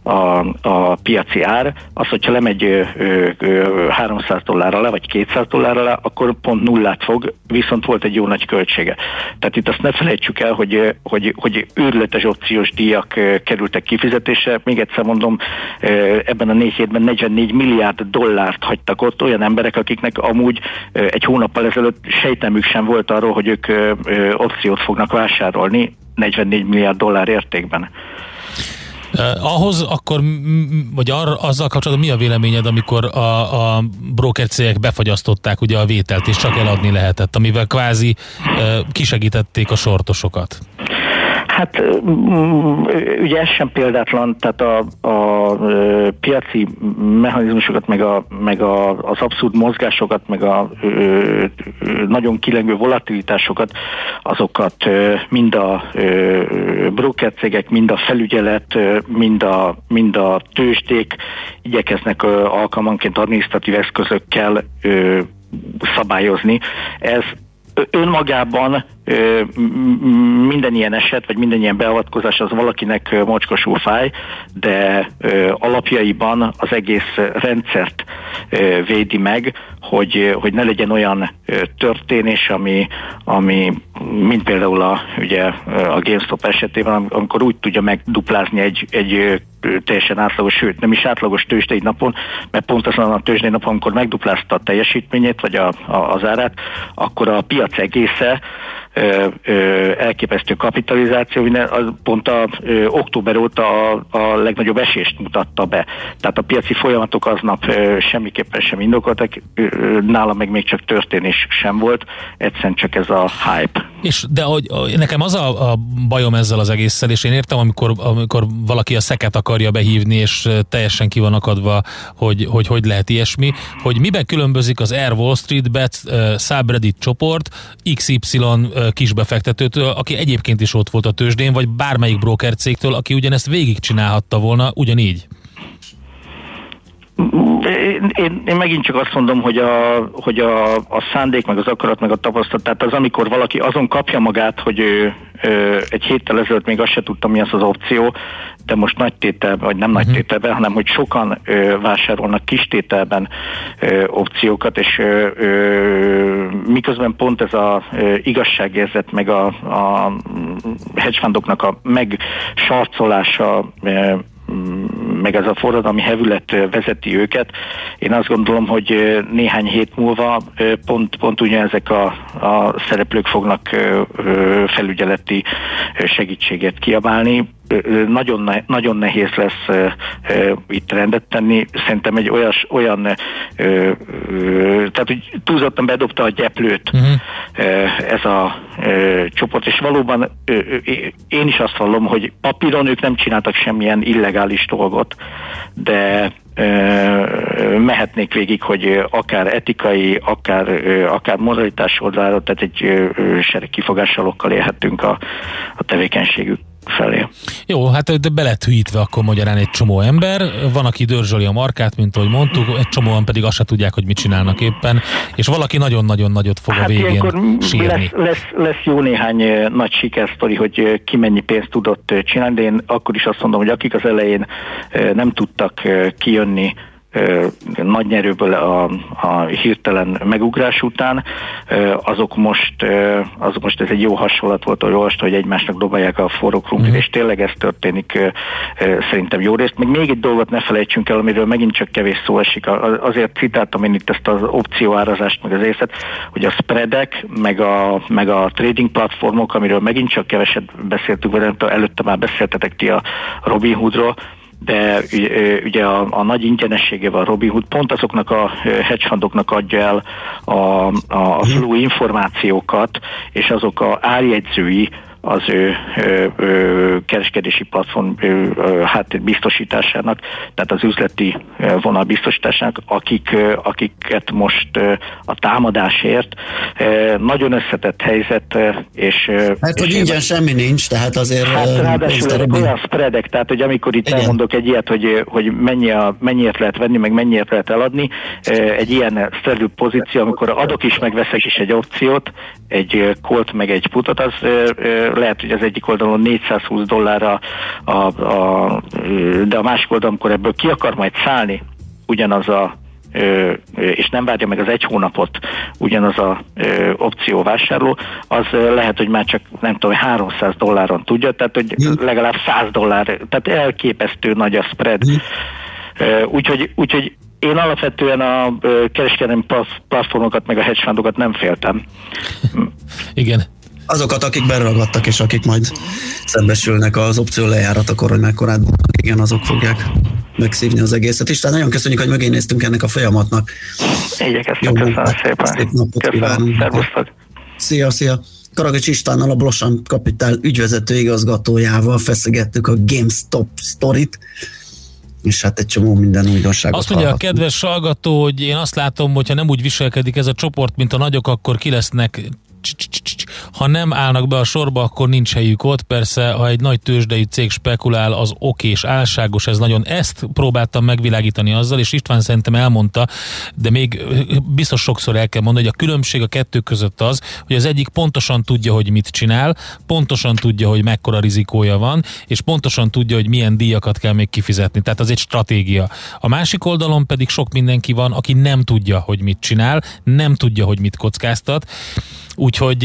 a, a piaci ár, az, hogyha lemegy ö, ö, ö, 300 dollárra le, vagy 200 dollárra le, akkor pont nullát fog, viszont volt egy jó nagy költsége. Tehát itt azt ne felejtsük el, hogy, hogy, hogy őrületes opciós díjak kerültek kifizetésre. Még egyszer mondom, ebben a négy hétben 44 milliárd dollárt hagytak ott olyan emberek, akiknek amúgy egy hónappal ezelőtt sejtelmük sem volt arról, hogy ők opciót fognak vásárolni 44 milliárd dollár értékben. Ahhoz akkor, vagy arra, azzal kapcsolatban mi a véleményed, amikor a, a broker cégek befagyasztották ugye a vételt, és csak eladni lehetett, amivel kvázi kisegítették a sortosokat? Hát mm, ugye ez sem példátlan, tehát a, a piaci mechanizmusokat, meg, a, meg a, az abszurd mozgásokat, meg a ö, nagyon kilengő volatilitásokat, azokat mind a ö, broker cégek, mind a felügyelet, mind a, mind a tőzsdék igyekeznek ö, alkalmanként adminisztratív eszközökkel ö, szabályozni. Ez önmagában minden ilyen eset, vagy minden ilyen beavatkozás az valakinek mocskosul fáj, de alapjaiban az egész rendszert védi meg, hogy, hogy ne legyen olyan történés, ami, ami mint például a, ugye, a GameStop esetében, am- amikor úgy tudja megduplázni egy, egy teljesen átlagos, sőt nem is átlagos tőzsdei napon, mert pontosan a tőzsdei napon, amikor megduplázta a teljesítményét, vagy a, a, az árát, akkor a piac egésze elképesztő kapitalizáció, minden, az pont a ö, október óta a, a legnagyobb esést mutatta be. Tehát a piaci folyamatok aznap ö, semmiképpen sem indokoltak, ö, nála meg még csak történés sem volt, egyszerűen csak ez a hype. És de hogy, nekem az a, a bajom ezzel az egésszel, és én értem, amikor, amikor valaki a szeket akarja behívni, és teljesen ki van akadva, hogy, hogy hogy lehet ilyesmi, hogy miben különbözik az Air Wall Street Bet ö, subreddit csoport XY ö, kisbefektetőtől, aki egyébként is ott volt a tőzsdén, vagy bármelyik broker cégtől, aki ugyanezt végigcsinálhatta volna ugyanígy. Én, én, én megint csak azt mondom, hogy, a, hogy a, a szándék, meg az akarat, meg a tapasztalat, tehát az, amikor valaki azon kapja magát, hogy ő, ő egy héttel ezelőtt még azt se tudtam, mi az az opció, de most nagy tételben, vagy nem nagy tételben, hanem hogy sokan ö, vásárolnak kis tételben ö, opciókat, és ö, ö, miközben pont ez a ö, igazságérzet, meg a, a hedge fundoknak a megsarcolása ö, meg ez a forradalmi hevület vezeti őket. Én azt gondolom, hogy néhány hét múlva pont, pont ugyanezek a, a szereplők fognak felügyeleti segítséget kiabálni. Nagyon, ne, nagyon nehéz lesz itt rendet tenni. Szerintem egy olyas, olyan, tehát hogy túlzottan bedobta a gyeplőt Uh-huh. ez a csoport, és valóban én is azt vallom, hogy papíron ők nem csináltak semmilyen illegális dolgot, de mehetnék végig, hogy akár etikai, akár, akár moralitás oldaláról, tehát egy sereg kifogássalokkal élhetünk a, a tevékenységük felé. Jó, hát de be hűítve akkor magyarán egy csomó ember, van, aki dörzsöli a markát, mint ahogy mondtuk, egy csomóan pedig azt se tudják, hogy mit csinálnak éppen, és valaki nagyon-nagyon nagyot fog a végén Hát sírni. lesz, lesz, lesz jó néhány nagy sikersztori, hogy ki mennyi pénzt tudott csinálni, de én akkor is azt mondom, hogy akik az elején nem tudtak kijönni nagy nyerőből a, a hirtelen megugrás után, azok most, azok most ez egy jó hasonlat volt, hogy olvasta, hogy egymásnak dobálják a forró krumplit, és tényleg ez történik szerintem jó részt. Még még egy dolgot ne felejtsünk el, amiről megint csak kevés szó esik. Azért citáltam én itt ezt az opcióárazást, meg az észet, hogy a spreadek, meg a, meg a trading platformok, amiről megint csak keveset beszéltük, vagy előtte már beszéltetek ti a Robinhoodról, de ugye a, a nagy ingyenességével Robinhood pont azoknak a ö, hedge fundoknak adja el a, a, a flow információkat, és azok a árjegyzői az ő ö, ö, kereskedési platform ö, háttér biztosításának, tehát az üzleti vonal biztosításának, akik, akiket most a támadásért nagyon összetett helyzet, és Hát, hogy és ingyen semmi nincs, tehát azért... Hát ráadásul ezek olyan spreadek, tehát hogy amikor itt Igen. elmondok egy ilyet, hogy, hogy mennyi a, mennyiért lehet venni, meg mennyiért lehet eladni, egy ilyen szerű pozíció, amikor adok is, meg veszek is egy opciót, egy colt, meg egy putot, az lehet, hogy az egyik oldalon 420 dollárra, a, a, eh, de a másik oldalon, amikor ebből ki akar majd szállni, ugyanaz a és nem várja meg az egy hónapot ugyanaz a ö, opció vásárló, az ö, lehet, hogy már csak nem tudom, 300 dolláron tudja, tehát hogy legalább 100 dollár, tehát elképesztő nagy a spread. Úgyhogy, úgyhogy én alapvetően a kereskedelmi plat- platformokat meg a hedge fundokat nem féltem. Igen. Azokat, akik beragadtak, és akik majd szembesülnek az opció lejáratakor, hogy mekkorát buknak, igen, azok fogják megszívni az egészet. Isten, nagyon köszönjük, hogy mögé néztünk ennek a folyamatnak. Igyekeztem, köszönöm szépen. Szép napot Köszönöm, kívánunk. szervusztok. Szia, szia! Karagics Istvánnal, a Blosan Kapitál ügyvezető igazgatójával feszegettük a GameStop sztorit, és hát egy csomó minden újdonságot Azt mondja a hallhattunk. kedves hallgató, hogy én azt látom, hogy ha nem úgy viselkedik ez a csoport, mint a nagyok, akkor ki lesznek. Ha nem állnak be a sorba, akkor nincs helyük ott. Persze, ha egy nagy tőzsdei cég spekulál, az oké és álságos, ez nagyon ezt próbáltam megvilágítani azzal, és István szerintem elmondta, de még biztos sokszor el kell mondani, hogy a különbség a kettő között az, hogy az egyik pontosan tudja, hogy mit csinál, pontosan tudja, hogy mekkora rizikója van, és pontosan tudja, hogy milyen díjakat kell még kifizetni. Tehát az egy stratégia. A másik oldalon pedig sok mindenki van, aki nem tudja, hogy mit csinál, nem tudja, hogy mit kockáztat, Úgyhogy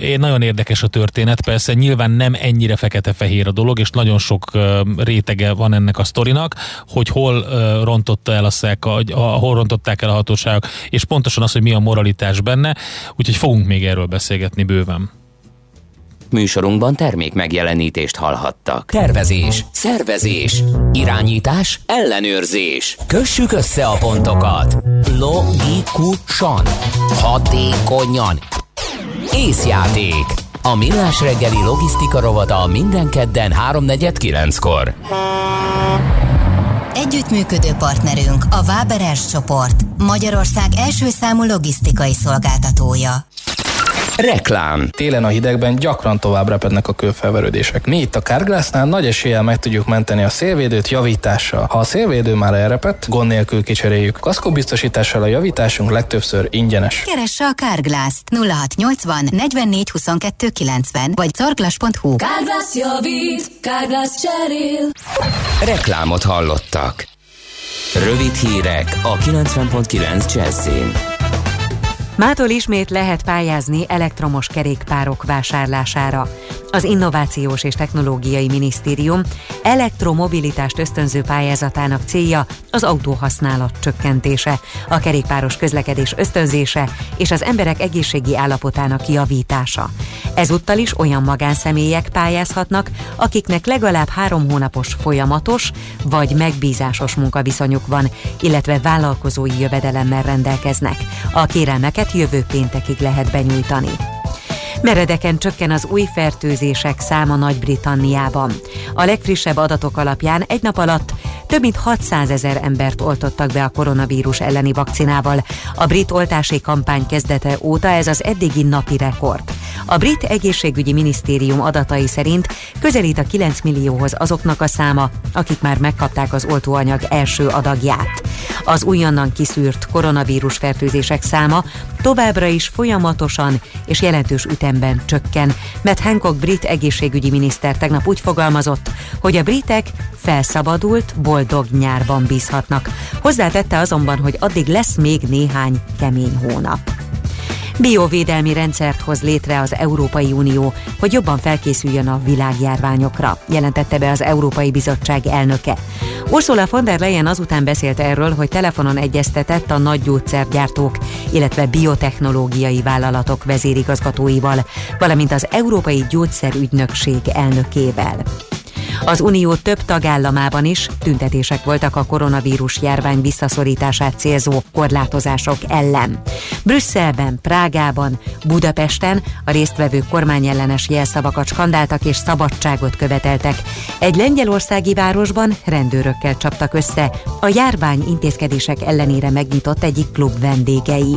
én nagyon érdekes a történet, persze nyilván nem ennyire fekete-fehér a dolog, és nagyon sok rétege van ennek a sztorinak, hogy hol rontotta el a szek, hol rontották el a hatóságok, és pontosan az, hogy mi a moralitás benne, úgyhogy fogunk még erről beszélgetni bőven. Műsorunkban termék megjelenítést hallhattak. Tervezés, szervezés, irányítás, ellenőrzés. Kössük össze a pontokat. Logikusan, hatékonyan. Észjáték. A millás reggeli logisztika rovata minden kedden 3.49-kor. Együttműködő partnerünk a Váberes csoport, Magyarország első számú logisztikai szolgáltatója. Reklám. Télen a hidegben gyakran tovább repednek a kőfelverődések. Mi itt a Carglassnál nagy eséllyel meg tudjuk menteni a szélvédőt javítással. Ha a szélvédő már elrepett, gond nélkül kicseréljük. Kaszkóbiztosítással a javításunk legtöbbször ingyenes. Keresse a Carglass 0680 44 22 90 vagy carglass.hu. Kárglász javít, Kárglász cserél. Reklámot hallottak. Rövid hírek a 90.9 Jazzin. Mától ismét lehet pályázni elektromos kerékpárok vásárlására. Az Innovációs és Technológiai Minisztérium elektromobilitást ösztönző pályázatának célja az autóhasználat csökkentése, a kerékpáros közlekedés ösztönzése és az emberek egészségi állapotának javítása. Ezúttal is olyan magánszemélyek pályázhatnak, akiknek legalább három hónapos folyamatos vagy megbízásos munkaviszonyuk van, illetve vállalkozói jövedelemmel rendelkeznek. A kérelmeket jövő péntekig lehet benyújtani. Meredeken csökken az új fertőzések száma Nagy-Britanniában. A legfrissebb adatok alapján egy nap alatt több mint 600 ezer embert oltottak be a koronavírus elleni vakcinával. A brit oltási kampány kezdete óta ez az eddigi napi rekord. A brit egészségügyi minisztérium adatai szerint közelít a 9 millióhoz azoknak a száma, akik már megkapták az oltóanyag első adagját. Az újonnan kiszűrt koronavírus fertőzések száma továbbra is folyamatosan és jelentős ütemben csökken, mert Hancock brit egészségügyi miniszter tegnap úgy fogalmazott, hogy a britek felszabadult, boldog nyárban bízhatnak. Hozzátette azonban, hogy addig lesz még néhány kemény hónap. Biovédelmi rendszert hoz létre az Európai Unió, hogy jobban felkészüljön a világjárványokra, jelentette be az Európai Bizottság elnöke. Ursula von der Leyen azután beszélt erről, hogy telefonon egyeztetett a nagy gyógyszergyártók, illetve biotechnológiai vállalatok vezérigazgatóival, valamint az Európai Gyógyszerügynökség elnökével. Az Unió több tagállamában is tüntetések voltak a koronavírus járvány visszaszorítását célzó korlátozások ellen. Brüsszelben, Prágában, Budapesten a résztvevők kormányellenes jelszavakat skandáltak és szabadságot követeltek. Egy lengyelországi városban rendőrökkel csaptak össze a járvány intézkedések ellenére megnyitott egyik klub vendégei.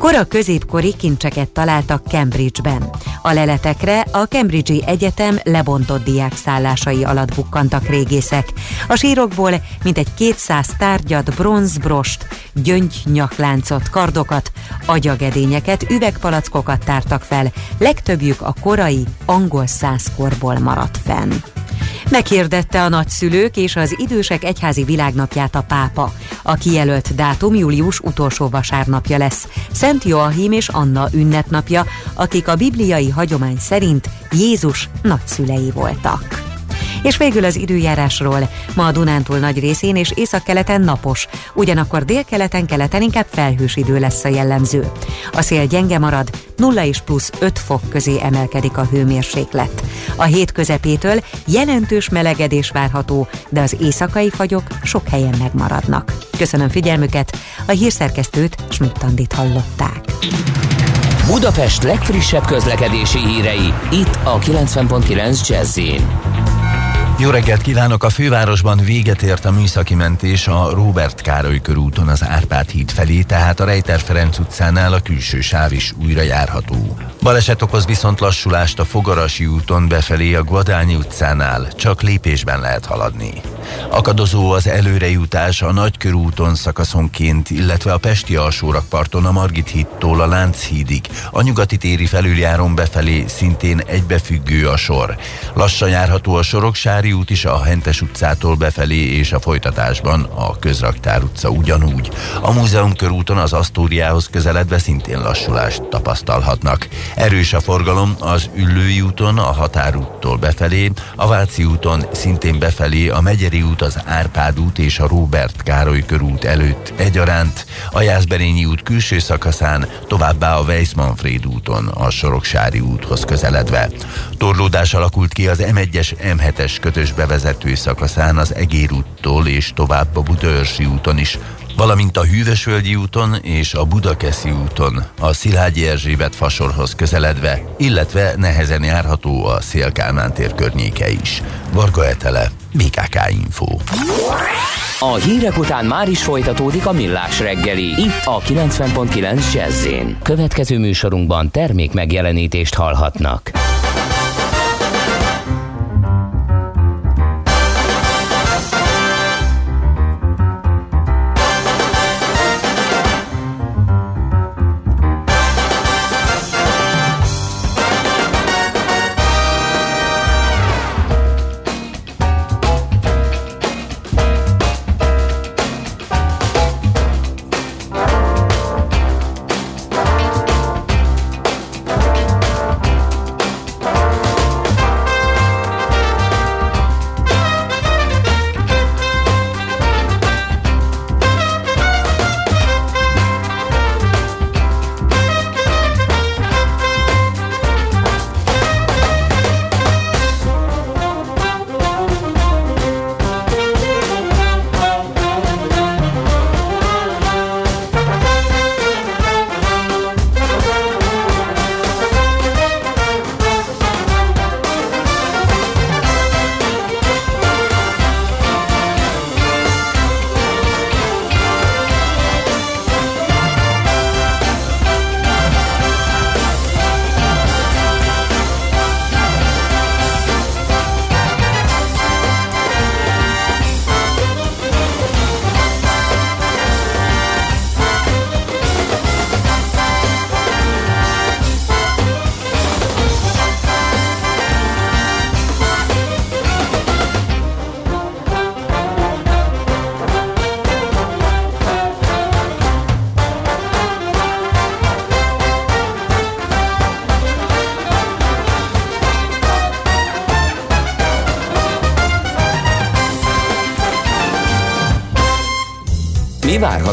Kora középkori kincseket találtak Cambridge-ben. A leletekre a Cambridge-i Egyetem lebontott diákszállásai alatt bukkantak régészek. A sírokból mintegy 200 tárgyat, bronzbrost, gyöngynyakláncot, kardokat, agyagedényeket, üvegpalackokat tártak fel, legtöbbjük a korai angol százkorból maradt fenn. Meghirdette a nagyszülők és az idősek egyházi világnapját a pápa. A kijelölt dátum július utolsó vasárnapja lesz. Szent Joachim és Anna ünnepnapja, akik a bibliai hagyomány szerint Jézus nagyszülei voltak. És végül az időjárásról. Ma a Dunántúl nagy részén és északkeleten napos, ugyanakkor délkeleten keleten inkább felhős idő lesz a jellemző. A szél gyenge marad, 0 és plusz 5 fok közé emelkedik a hőmérséklet. A hét közepétől jelentős melegedés várható, de az éjszakai fagyok sok helyen megmaradnak. Köszönöm figyelmüket, a hírszerkesztőt Schmidt-Tandit hallották. Budapest legfrissebb közlekedési hírei, itt a 90.9 jazz Jó reggelt kívánok! A fővárosban véget ért a műszaki mentés a Róbert Károly körúton az Árpád híd felé, tehát a Rejter Ferenc utcánál a külső sáv is újra járható. Baleset okoz viszont lassulást a Fogarasi úton befelé a Guadányi utcánál, csak lépésben lehet haladni. Akadozó az előrejutás a Nagykörúton szakaszonként, illetve a Pesti alsórakparton a Margit hídtól a Lánchídig, a nyugati téri felüljáron befelé szintén egybefüggő a sor. Lassan járható a Soroksári út is a Hentes utcától befelé és a folytatásban a Közraktár utca ugyanúgy. A Múzeum körúton az Asztóriához közeledve szintén lassulást tapasztalhatnak. Erős a forgalom az Üllői úton, a Határúttól befelé, a Váci úton szintén befelé, a Megyeri út, az Árpád út és a Róbert Károly körút előtt egyaránt, a Jászberényi út külső szakaszán, továbbá a Weiss-Manfred úton, a Soroksári úthoz közeledve. Torlódás alakult ki az M1-es M7-es kötös bevezető szakaszán az Egér úttól és tovább a Budaörsi úton is, valamint a Hűvösvölgyi úton és a Budakeszi úton, a Szilágyi Erzsébet fasorhoz közeledve, illetve nehezen járható a Szélkálmán tér környéke is. Varga Etele, BKK Info. A hírek után már is folytatódik a millás reggeli, itt a 90.9 jazz Következő műsorunkban termék megjelenítést hallhatnak.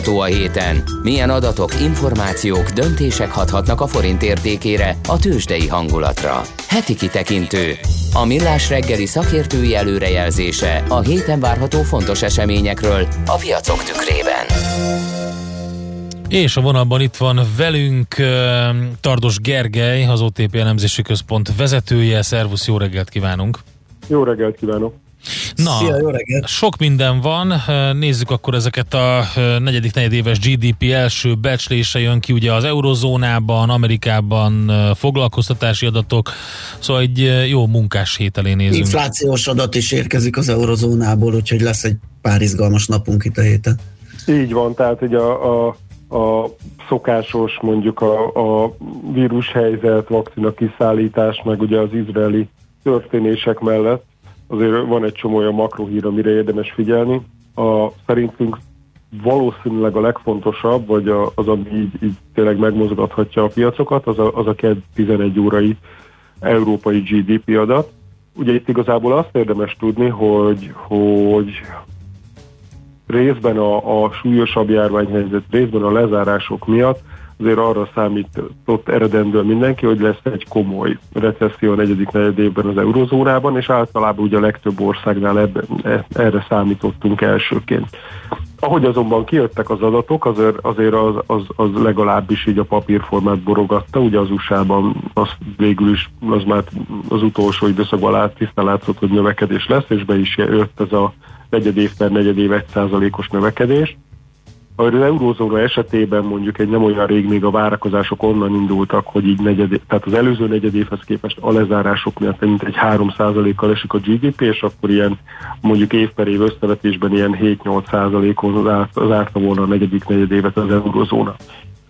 Várható a héten? Milyen adatok, információk, döntések hathatnak a forint értékére, a tőzsdei hangulatra? Heti kitekintő. A millás reggeli szakértői előrejelzése a héten várható fontos eseményekről a piacok tükrében. És a vonalban itt van velünk Tardos Gergely, az OTP elemzési központ vezetője. Szervusz, jó reggelt kívánunk! Jó reggelt kívánok! Na, Szia, jó reggelt! sok minden van. Nézzük akkor ezeket a negyedik negyedéves GDP első becslése jön ki, ugye az eurozónában, Amerikában foglalkoztatási adatok, szóval egy jó munkás hét elé nézünk. Inflációs adat is érkezik az eurozónából, úgyhogy lesz egy pár izgalmas napunk itt a héten. Így van, tehát hogy a, a, a szokásos mondjuk a, a vírushelyzet, vakcina kiszállítás, meg ugye az izraeli történések mellett azért van egy csomó olyan makrohír, amire érdemes figyelni. A, szerintünk valószínűleg a legfontosabb, vagy az, ami így, így tényleg megmozgathatja a piacokat, az a, az a 11 órai európai GDP adat. Ugye itt igazából azt érdemes tudni, hogy, hogy részben a, a súlyosabb járványhelyzet, részben a lezárások miatt azért arra számított eredendően mindenki, hogy lesz egy komoly recesszió a negyedik negyed évben az eurozónában, és általában ugye a legtöbb országnál ebben, e, erre számítottunk elsőként. Ahogy azonban kijöttek az adatok, azért, azért az, az, az legalábbis így a papírformát borogatta, ugye az USA-ban az végül is az már az utolsó időszakban lát, tisztán látszott, hogy növekedés lesz, és be is jött ez a negyed év per negyed év 1%-os növekedés. Az eurózóna esetében mondjuk egy nem olyan rég még a várakozások onnan indultak, hogy így negyed, tehát az előző negyed évhez képest a lezárások miatt mint egy 3%-kal esik a GDP, és akkor ilyen mondjuk év per év összevetésben ilyen 7-8%-on zárta volna a negyedik negyed évet az eurózóna.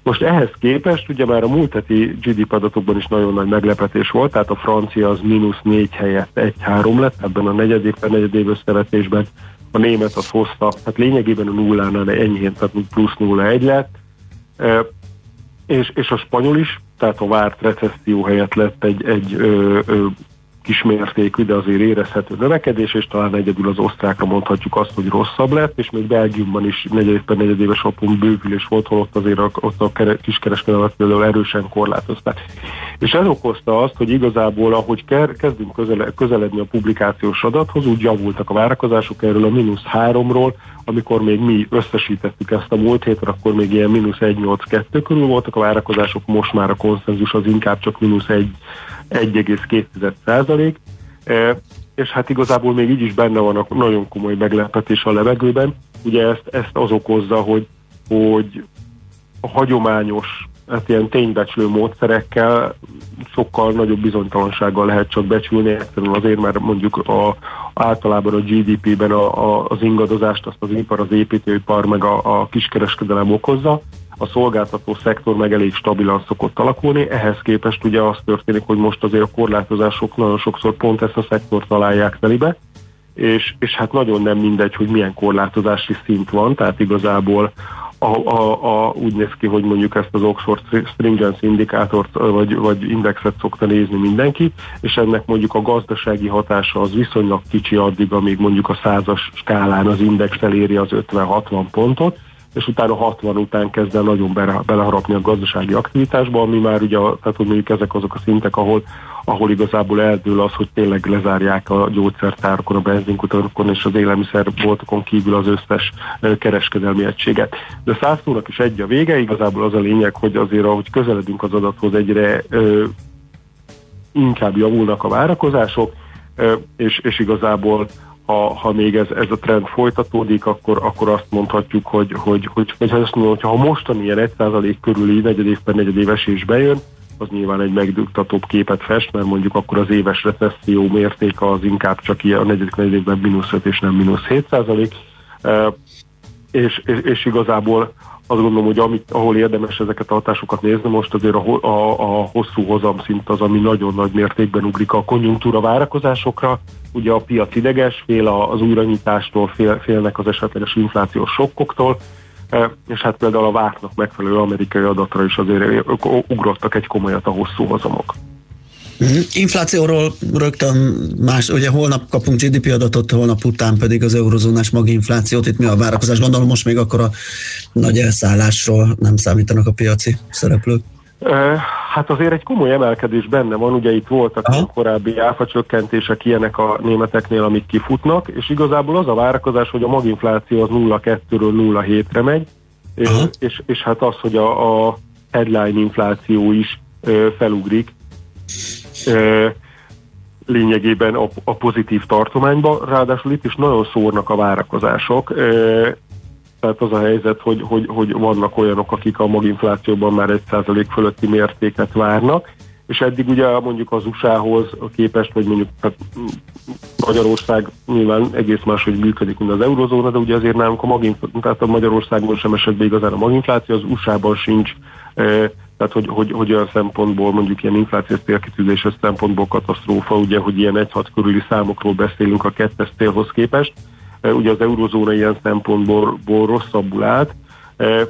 Most ehhez képest ugye már a múlt heti GDP adatokban is nagyon nagy meglepetés volt, tehát a francia az mínusz 4 helyett 1-3 lett ebben a negyedév per negyedév összevetésben, a német az hozta, hát lényegében a nullánál enyhén, tehát plusz 0-1 lett, és, és a spanyol is, tehát a várt recesszió helyett lett egy, egy ö, ö, kismértékű, de azért érezhető növekedés, és talán egyedül az osztrákra mondhatjuk azt, hogy rosszabb lett, és még Belgiumban is negyedévben negyedéves alapon bővülés volt, hol ott azért ott a kere, kiskereskedelmet például erősen korlátozták. És ez okozta azt, hogy igazából, ahogy kezdünk közele, közeledni a publikációs adathoz, úgy javultak a várakozások erről a mínusz háromról, amikor még mi összesítettük ezt a múlt héten, akkor még ilyen mínusz 1,82 körül voltak a várakozások, most már a konszenzus az inkább csak mínusz 1,2 százalék, e, és hát igazából még így is benne van a nagyon komoly meglepetés a levegőben. Ugye ezt, ezt az okozza, hogy, hogy a hagyományos, hát ilyen ténybecslő módszerekkel sokkal nagyobb bizonytalansággal lehet csak becsülni, egyszerűen azért, mert mondjuk a, általában a GDP-ben a, a, az ingadozást azt az ipar, az építőipar meg a, a kiskereskedelem okozza, a szolgáltató szektor meg elég stabilan szokott alakulni, ehhez képest ugye az történik, hogy most azért a korlátozások nagyon sokszor pont ezt a szektort találják telibe, és, és hát nagyon nem mindegy, hogy milyen korlátozási szint van, tehát igazából a, a, a, úgy néz ki, hogy mondjuk ezt az Oxford Stringency indikátort vagy, vagy indexet szokta nézni mindenki, és ennek mondjuk a gazdasági hatása az viszonylag kicsi addig, amíg mondjuk a százas skálán az index eléri az 50-60 pontot, és utána 60 után kezd el nagyon bele, beleharapni a gazdasági aktivitásba, ami már ugye, tehát hogy mondjuk ezek azok a szintek, ahol, ahol igazából eldől az, hogy tényleg lezárják a gyógyszertárokon, a benzinkutakon és az élelmiszerboltokon kívül az összes kereskedelmi egységet. De százszónak is egy a vége, igazából az a lényeg, hogy azért ahogy közeledünk az adathoz egyre ö, inkább javulnak a várakozások, és, és igazából ha, ha még ez, ez a trend folytatódik, akkor, akkor azt mondhatjuk, hogy, hogy, hogy, hogy azt mondom, hogy ha mostani ilyen 1% körüli negyedév per negyedév bejön, az nyilván egy megdugtatóbb képet fest, mert mondjuk akkor az éves recesszió mértéke az inkább csak ilyen a negyedik negyedévben mínusz 5 és nem mínusz 7 százalék. És, és, és igazából azt gondolom, hogy amit, ahol érdemes ezeket a hatásokat nézni, most azért a, a, a hosszú hozamszint az, ami nagyon nagy mértékben ugrik a konjunktúra várakozásokra. Ugye a piac ideges, fél az újranyitástól, fél, félnek az esetleges inflációs sokkoktól, és hát például a vártnak megfelelő amerikai adatra is azért ugrottak egy komolyat a hosszú hozamok. Mhm. Inflációról rögtön más, ugye holnap kapunk GDP adatot, holnap után pedig az eurozónás maginflációt. Itt mi a várakozás? Gondolom most még akkor a nagy elszállásról nem számítanak a piaci szereplők. Hát azért egy komoly emelkedés benne van, ugye itt voltak a korábbi áfacsökkentések ilyenek a németeknél, amik kifutnak, és igazából az a várakozás, hogy a maginfláció az 0,2-ről 0,7-re megy, és, és, és hát az, hogy a, a headline infláció is felugrik lényegében a, a pozitív tartományba, ráadásul itt is nagyon szórnak a várakozások, tehát az a helyzet, hogy, hogy, hogy vannak olyanok, akik a maginflációban már 1% fölötti mértéket várnak, és eddig ugye mondjuk az USA-hoz képest, vagy mondjuk hát Magyarország nyilván egész máshogy működik, mint az eurozóna, de ugye azért nálunk a maginfláció, tehát a Magyarországon sem esett be igazán a maginfláció, az USA-ban sincs, tehát hogy, hogy, hogy olyan szempontból mondjuk ilyen inflációs célkitűzéses szempontból katasztrófa, ugye, hogy ilyen 1-6 körüli számokról beszélünk a kettes célhoz képest, Eh, ugye az eurozóna ilyen szempontból ból rosszabbul állt, eh,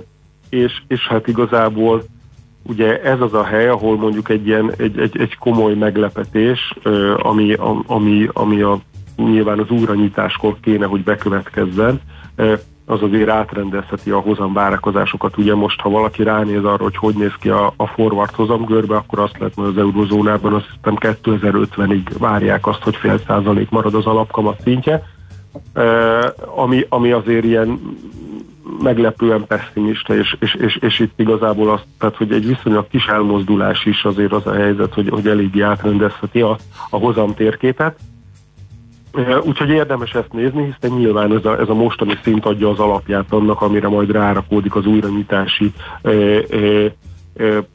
és, és hát igazából ugye ez az a hely, ahol mondjuk egy ilyen egy, egy, egy komoly meglepetés, eh, ami, ami, ami a, nyilván az újranyitáskor kéne, hogy bekövetkezzen, az azért átrendezheti a hozam várakozásokat. Ugye most, ha valaki ránéz arra, hogy hogy néz ki a, a forward hozamgörbe, akkor azt lehet, hogy az eurozónában azt hiszem 2050-ig várják azt, hogy fél százalék marad az alapkamat szintje, ami, ami azért ilyen meglepően pessimista, és, és, és, és itt igazából az, tehát, hogy egy viszonylag kis elmozdulás is azért az a helyzet, hogy, hogy eléggé átrendezheti a, a hozam térképet. Eh, Úgyhogy érdemes ezt nézni, hiszen nyilván ez a, ez a mostani szint adja az alapját annak, amire majd rárakódik az újranyitási eh, eh,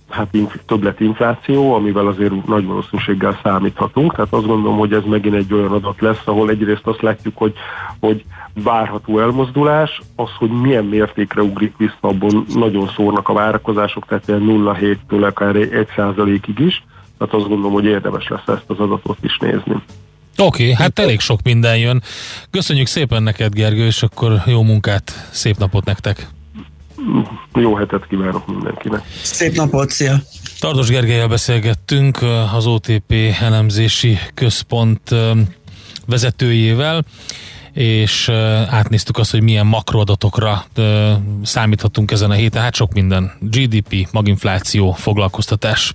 hát inf- többletinfláció, amivel azért nagy valószínűséggel számíthatunk. Tehát azt gondolom, hogy ez megint egy olyan adat lesz, ahol egyrészt azt látjuk, hogy, hogy várható elmozdulás, az, hogy milyen mértékre ugrik vissza, abban nagyon szórnak a várakozások, tehát ilyen 0,7-től akár 1%-ig is. Tehát azt gondolom, hogy érdemes lesz ezt az adatot is nézni. Oké, okay, hát elég sok minden jön. Köszönjük szépen neked, Gergő, és akkor jó munkát, szép napot nektek. Jó hetet kívánok mindenkinek. Szép napot, szia! Tardos Gergelyel beszélgettünk, az OTP elemzési központ ö, vezetőjével, és ö, átnéztük azt, hogy milyen makroadatokra számíthatunk ezen a héten. Hát sok minden. GDP, maginfláció, foglalkoztatás.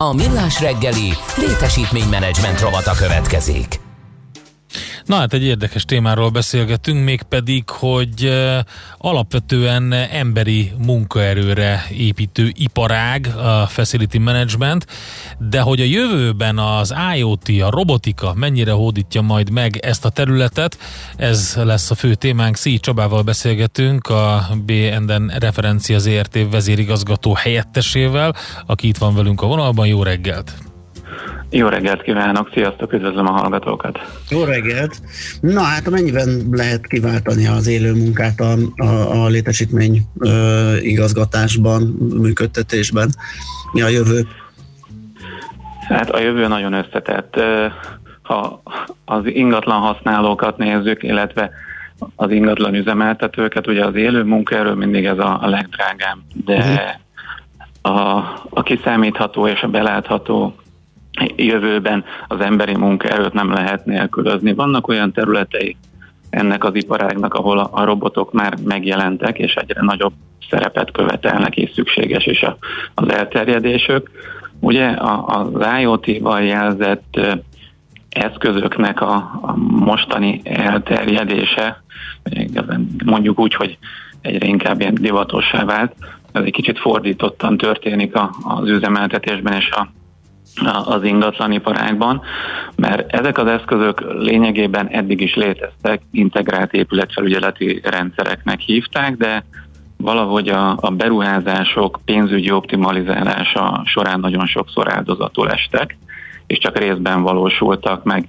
A millás reggeli létesítménymenedzsment rovata következik. Na hát egy érdekes témáról beszélgetünk, mégpedig, hogy alapvetően emberi munkaerőre építő iparág, a facility management, de hogy a jövőben az IoT, a robotika mennyire hódítja majd meg ezt a területet, ez lesz a fő témánk. Szí Csabával beszélgetünk, a BNN Referencia ZRT vezérigazgató helyettesével, aki itt van velünk a vonalban. Jó reggelt! Jó reggelt kívánok, sziasztok, üdvözlöm a hallgatókat. Jó reggelt! Na hát mennyiben lehet kiváltani az élő munkát a, a, a létesítmény ö, igazgatásban, működtetésben? Mi a jövő? Hát a jövő nagyon összetett. Ha az ingatlan használókat nézzük, illetve az ingatlan üzemeltetőket, ugye az élő munkaerő mindig ez a, a legdrágább, de a, a kiszámítható és a belátható jövőben az emberi munkaerőt nem lehet nélkülözni. Vannak olyan területei ennek az iparágnak, ahol a, robotok már megjelentek, és egyre nagyobb szerepet követelnek, és szükséges is az elterjedésük. Ugye az IoT-val jelzett eszközöknek a, mostani elterjedése, mondjuk úgy, hogy egyre inkább ilyen divatossá vált, ez egy kicsit fordítottan történik az üzemeltetésben és a- az ingatlaniparágban, mert ezek az eszközök lényegében eddig is léteztek, integrált épületfelügyeleti rendszereknek hívták, de valahogy a, a beruházások pénzügyi optimalizálása során nagyon sokszor áldozatul estek, és csak részben valósultak meg.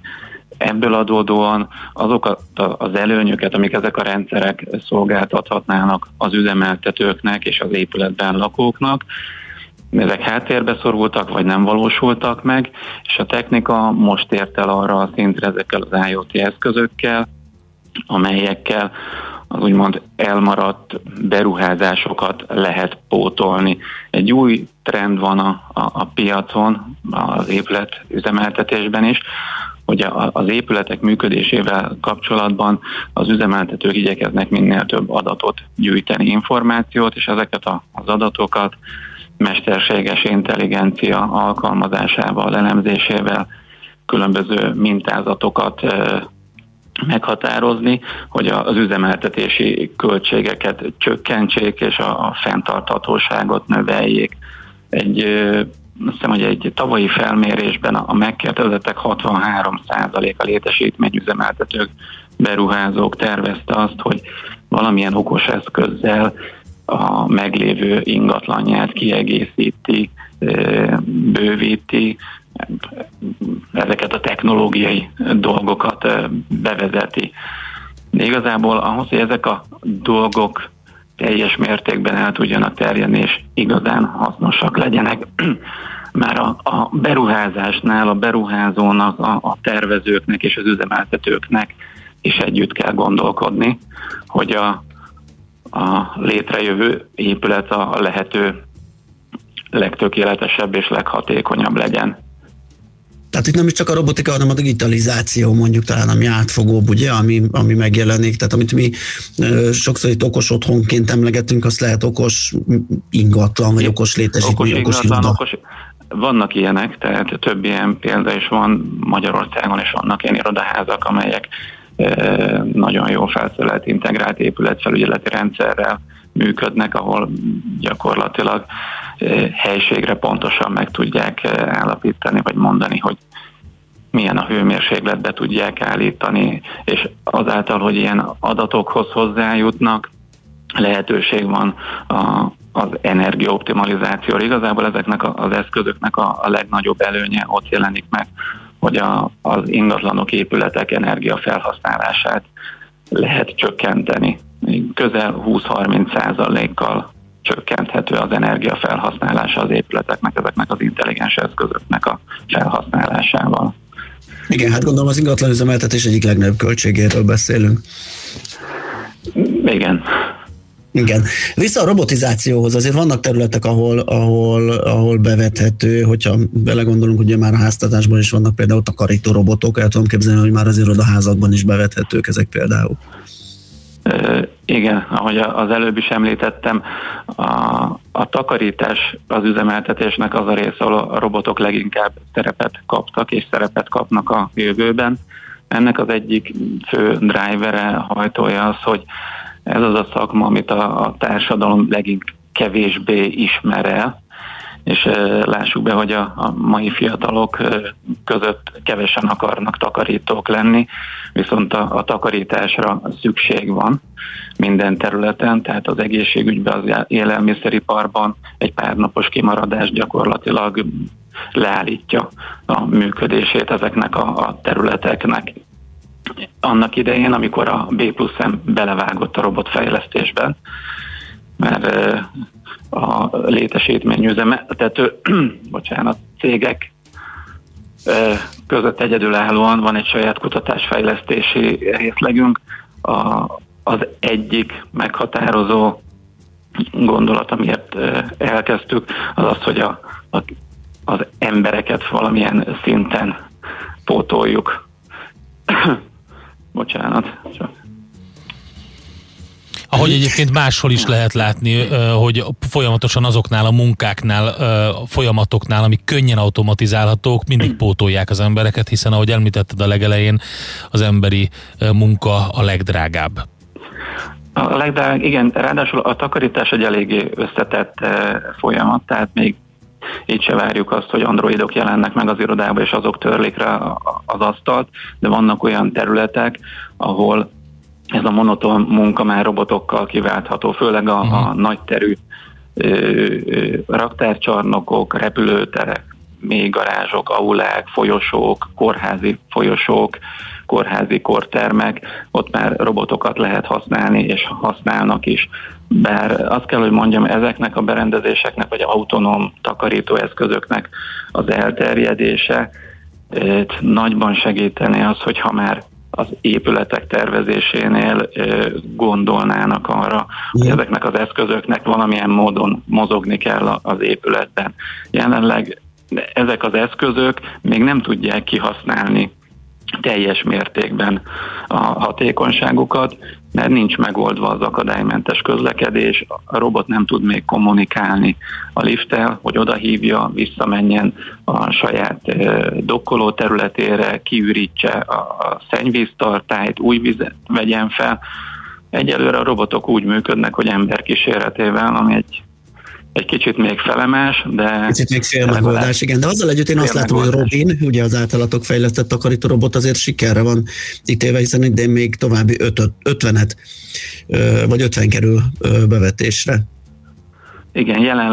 Ebből adódóan azokat az előnyöket, amik ezek a rendszerek szolgáltathatnának az üzemeltetőknek és az épületben lakóknak, ezek háttérbe szorultak, vagy nem valósultak meg, és a technika most ért el arra a szintre ezekkel az IoT eszközökkel, amelyekkel az úgymond elmaradt beruházásokat lehet pótolni. Egy új trend van a, a, a piacon, az épület üzemeltetésben is, hogy a- az épületek működésével kapcsolatban az üzemeltetők igyekeznek minél több adatot gyűjteni, információt, és ezeket az adatokat mesterséges intelligencia alkalmazásával, elemzésével, különböző mintázatokat meghatározni, hogy az üzemeltetési költségeket csökkentsék és a, fenntarthatóságot növeljék. Egy, azt hiszem, hogy egy tavalyi felmérésben a megkérdezettek 63%-a létesítményüzemeltetők, beruházók tervezte azt, hogy valamilyen okos eszközzel a meglévő ingatlanját kiegészíti, bővíti, ezeket a technológiai dolgokat bevezeti. De igazából ahhoz, hogy ezek a dolgok teljes mértékben el tudjanak terjedni, és igazán hasznosak legyenek, már a, a beruházásnál a beruházónak, a, a tervezőknek és az üzemeltetőknek is együtt kell gondolkodni, hogy a, a létrejövő épület a lehető legtökéletesebb és leghatékonyabb legyen. Tehát itt nem is csak a robotika, hanem a digitalizáció mondjuk talán, ami átfogóbb, ugye, ami, ami megjelenik. Tehát amit mi ö, sokszor itt okos otthonként emlegetünk, azt lehet okos ingatlan, vagy okos létesítmény, okos, okos ingatlan, okos, vannak ilyenek, tehát több ilyen példa is van Magyarországon, és vannak ilyen irodaházak, amelyek nagyon jó felszerelt integrált épületfelügyeleti rendszerrel működnek, ahol gyakorlatilag helységre pontosan meg tudják állapítani, vagy mondani, hogy milyen a hőmérséklet be tudják állítani, és azáltal, hogy ilyen adatokhoz hozzájutnak, lehetőség van a, az energiaoptimalizációra. Igazából ezeknek az eszközöknek a, a legnagyobb előnye ott jelenik meg, hogy a, az ingatlanok, épületek energiafelhasználását lehet csökkenteni. Közel 20-30 százalékkal csökkenthető az energiafelhasználása az épületeknek, ezeknek az intelligens eszközöknek a felhasználásával. Igen, hát gondolom az ingatlan üzemeltetés egyik legnagyobb költségéről beszélünk. Igen. Igen. Vissza a robotizációhoz, azért vannak területek, ahol, ahol, ahol bevethető, hogyha belegondolunk, hogy már a háztatásban is vannak például takarító robotok, el tudom képzelni, hogy már az irodaházakban is bevethetők ezek például. Igen, ahogy az előbb is említettem, a, a takarítás az üzemeltetésnek az a része, ahol a robotok leginkább szerepet kaptak és szerepet kapnak a jövőben. Ennek az egyik fő drivere, hajtója az, hogy ez az a szakma, amit a, a társadalom legink kevésbé ismer el, és lássuk be, hogy a, a mai fiatalok között kevesen akarnak takarítók lenni, viszont a, a takarításra szükség van minden területen, tehát az egészségügyben, az élelmiszeriparban egy pár napos kimaradás gyakorlatilag leállítja a működését ezeknek a, a területeknek. Annak idején, amikor a B plusz M belevágott a robotfejlesztésben, mert a létesítményüzemeltető, bocsánat, cégek között egyedülállóan van egy saját kutatásfejlesztési részlegünk. A, az egyik meghatározó gondolat, amiért elkezdtük, az az, hogy a, a, az embereket valamilyen szinten pótoljuk. Bocsánat, csak Ahogy egyébként máshol is lehet látni, hogy folyamatosan azoknál a munkáknál, a folyamatoknál, amik könnyen automatizálhatók, mindig pótolják az embereket, hiszen ahogy említetted a legelején, az emberi munka a legdrágább. A legdrág, igen, ráadásul a takarítás egy eléggé összetett folyamat, tehát még így se várjuk azt, hogy androidok jelennek meg az irodába, és azok törlik rá az asztalt, de vannak olyan területek, ahol ez a monoton munka már robotokkal kiváltható, főleg a, a nagyterű ö, ö, raktárcsarnokok, repülőterek, még garázsok, aulák, folyosók, kórházi folyosók, kórházi kortermek, ott már robotokat lehet használni, és használnak is. Bár azt kell, hogy mondjam, ezeknek a berendezéseknek, vagy autonóm takarítóeszközöknek az elterjedése eh, nagyban segíteni az, hogyha már az épületek tervezésénél ö, gondolnának arra, hogy ezeknek az eszközöknek valamilyen módon mozogni kell az épületben. Jelenleg ezek az eszközök még nem tudják kihasználni teljes mértékben a hatékonyságukat, mert nincs megoldva az akadálymentes közlekedés, a robot nem tud még kommunikálni a lifttel, hogy oda hívja, visszamenjen a saját dokkoló területére, kiürítse a szennyvíztartályt, új vizet vegyen fel. Egyelőre a robotok úgy működnek, hogy ember kíséretével, ami egy, egy kicsit még felemás, de... Picit még fél megoldás, igen. De azzal együtt én azt látom, hogy Robin, ugye az általatok fejlesztett takarító robot azért sikerre van ítéve, hiszen idén még további 50-et, vagy 50 kerül bevetésre. Igen, jelenleg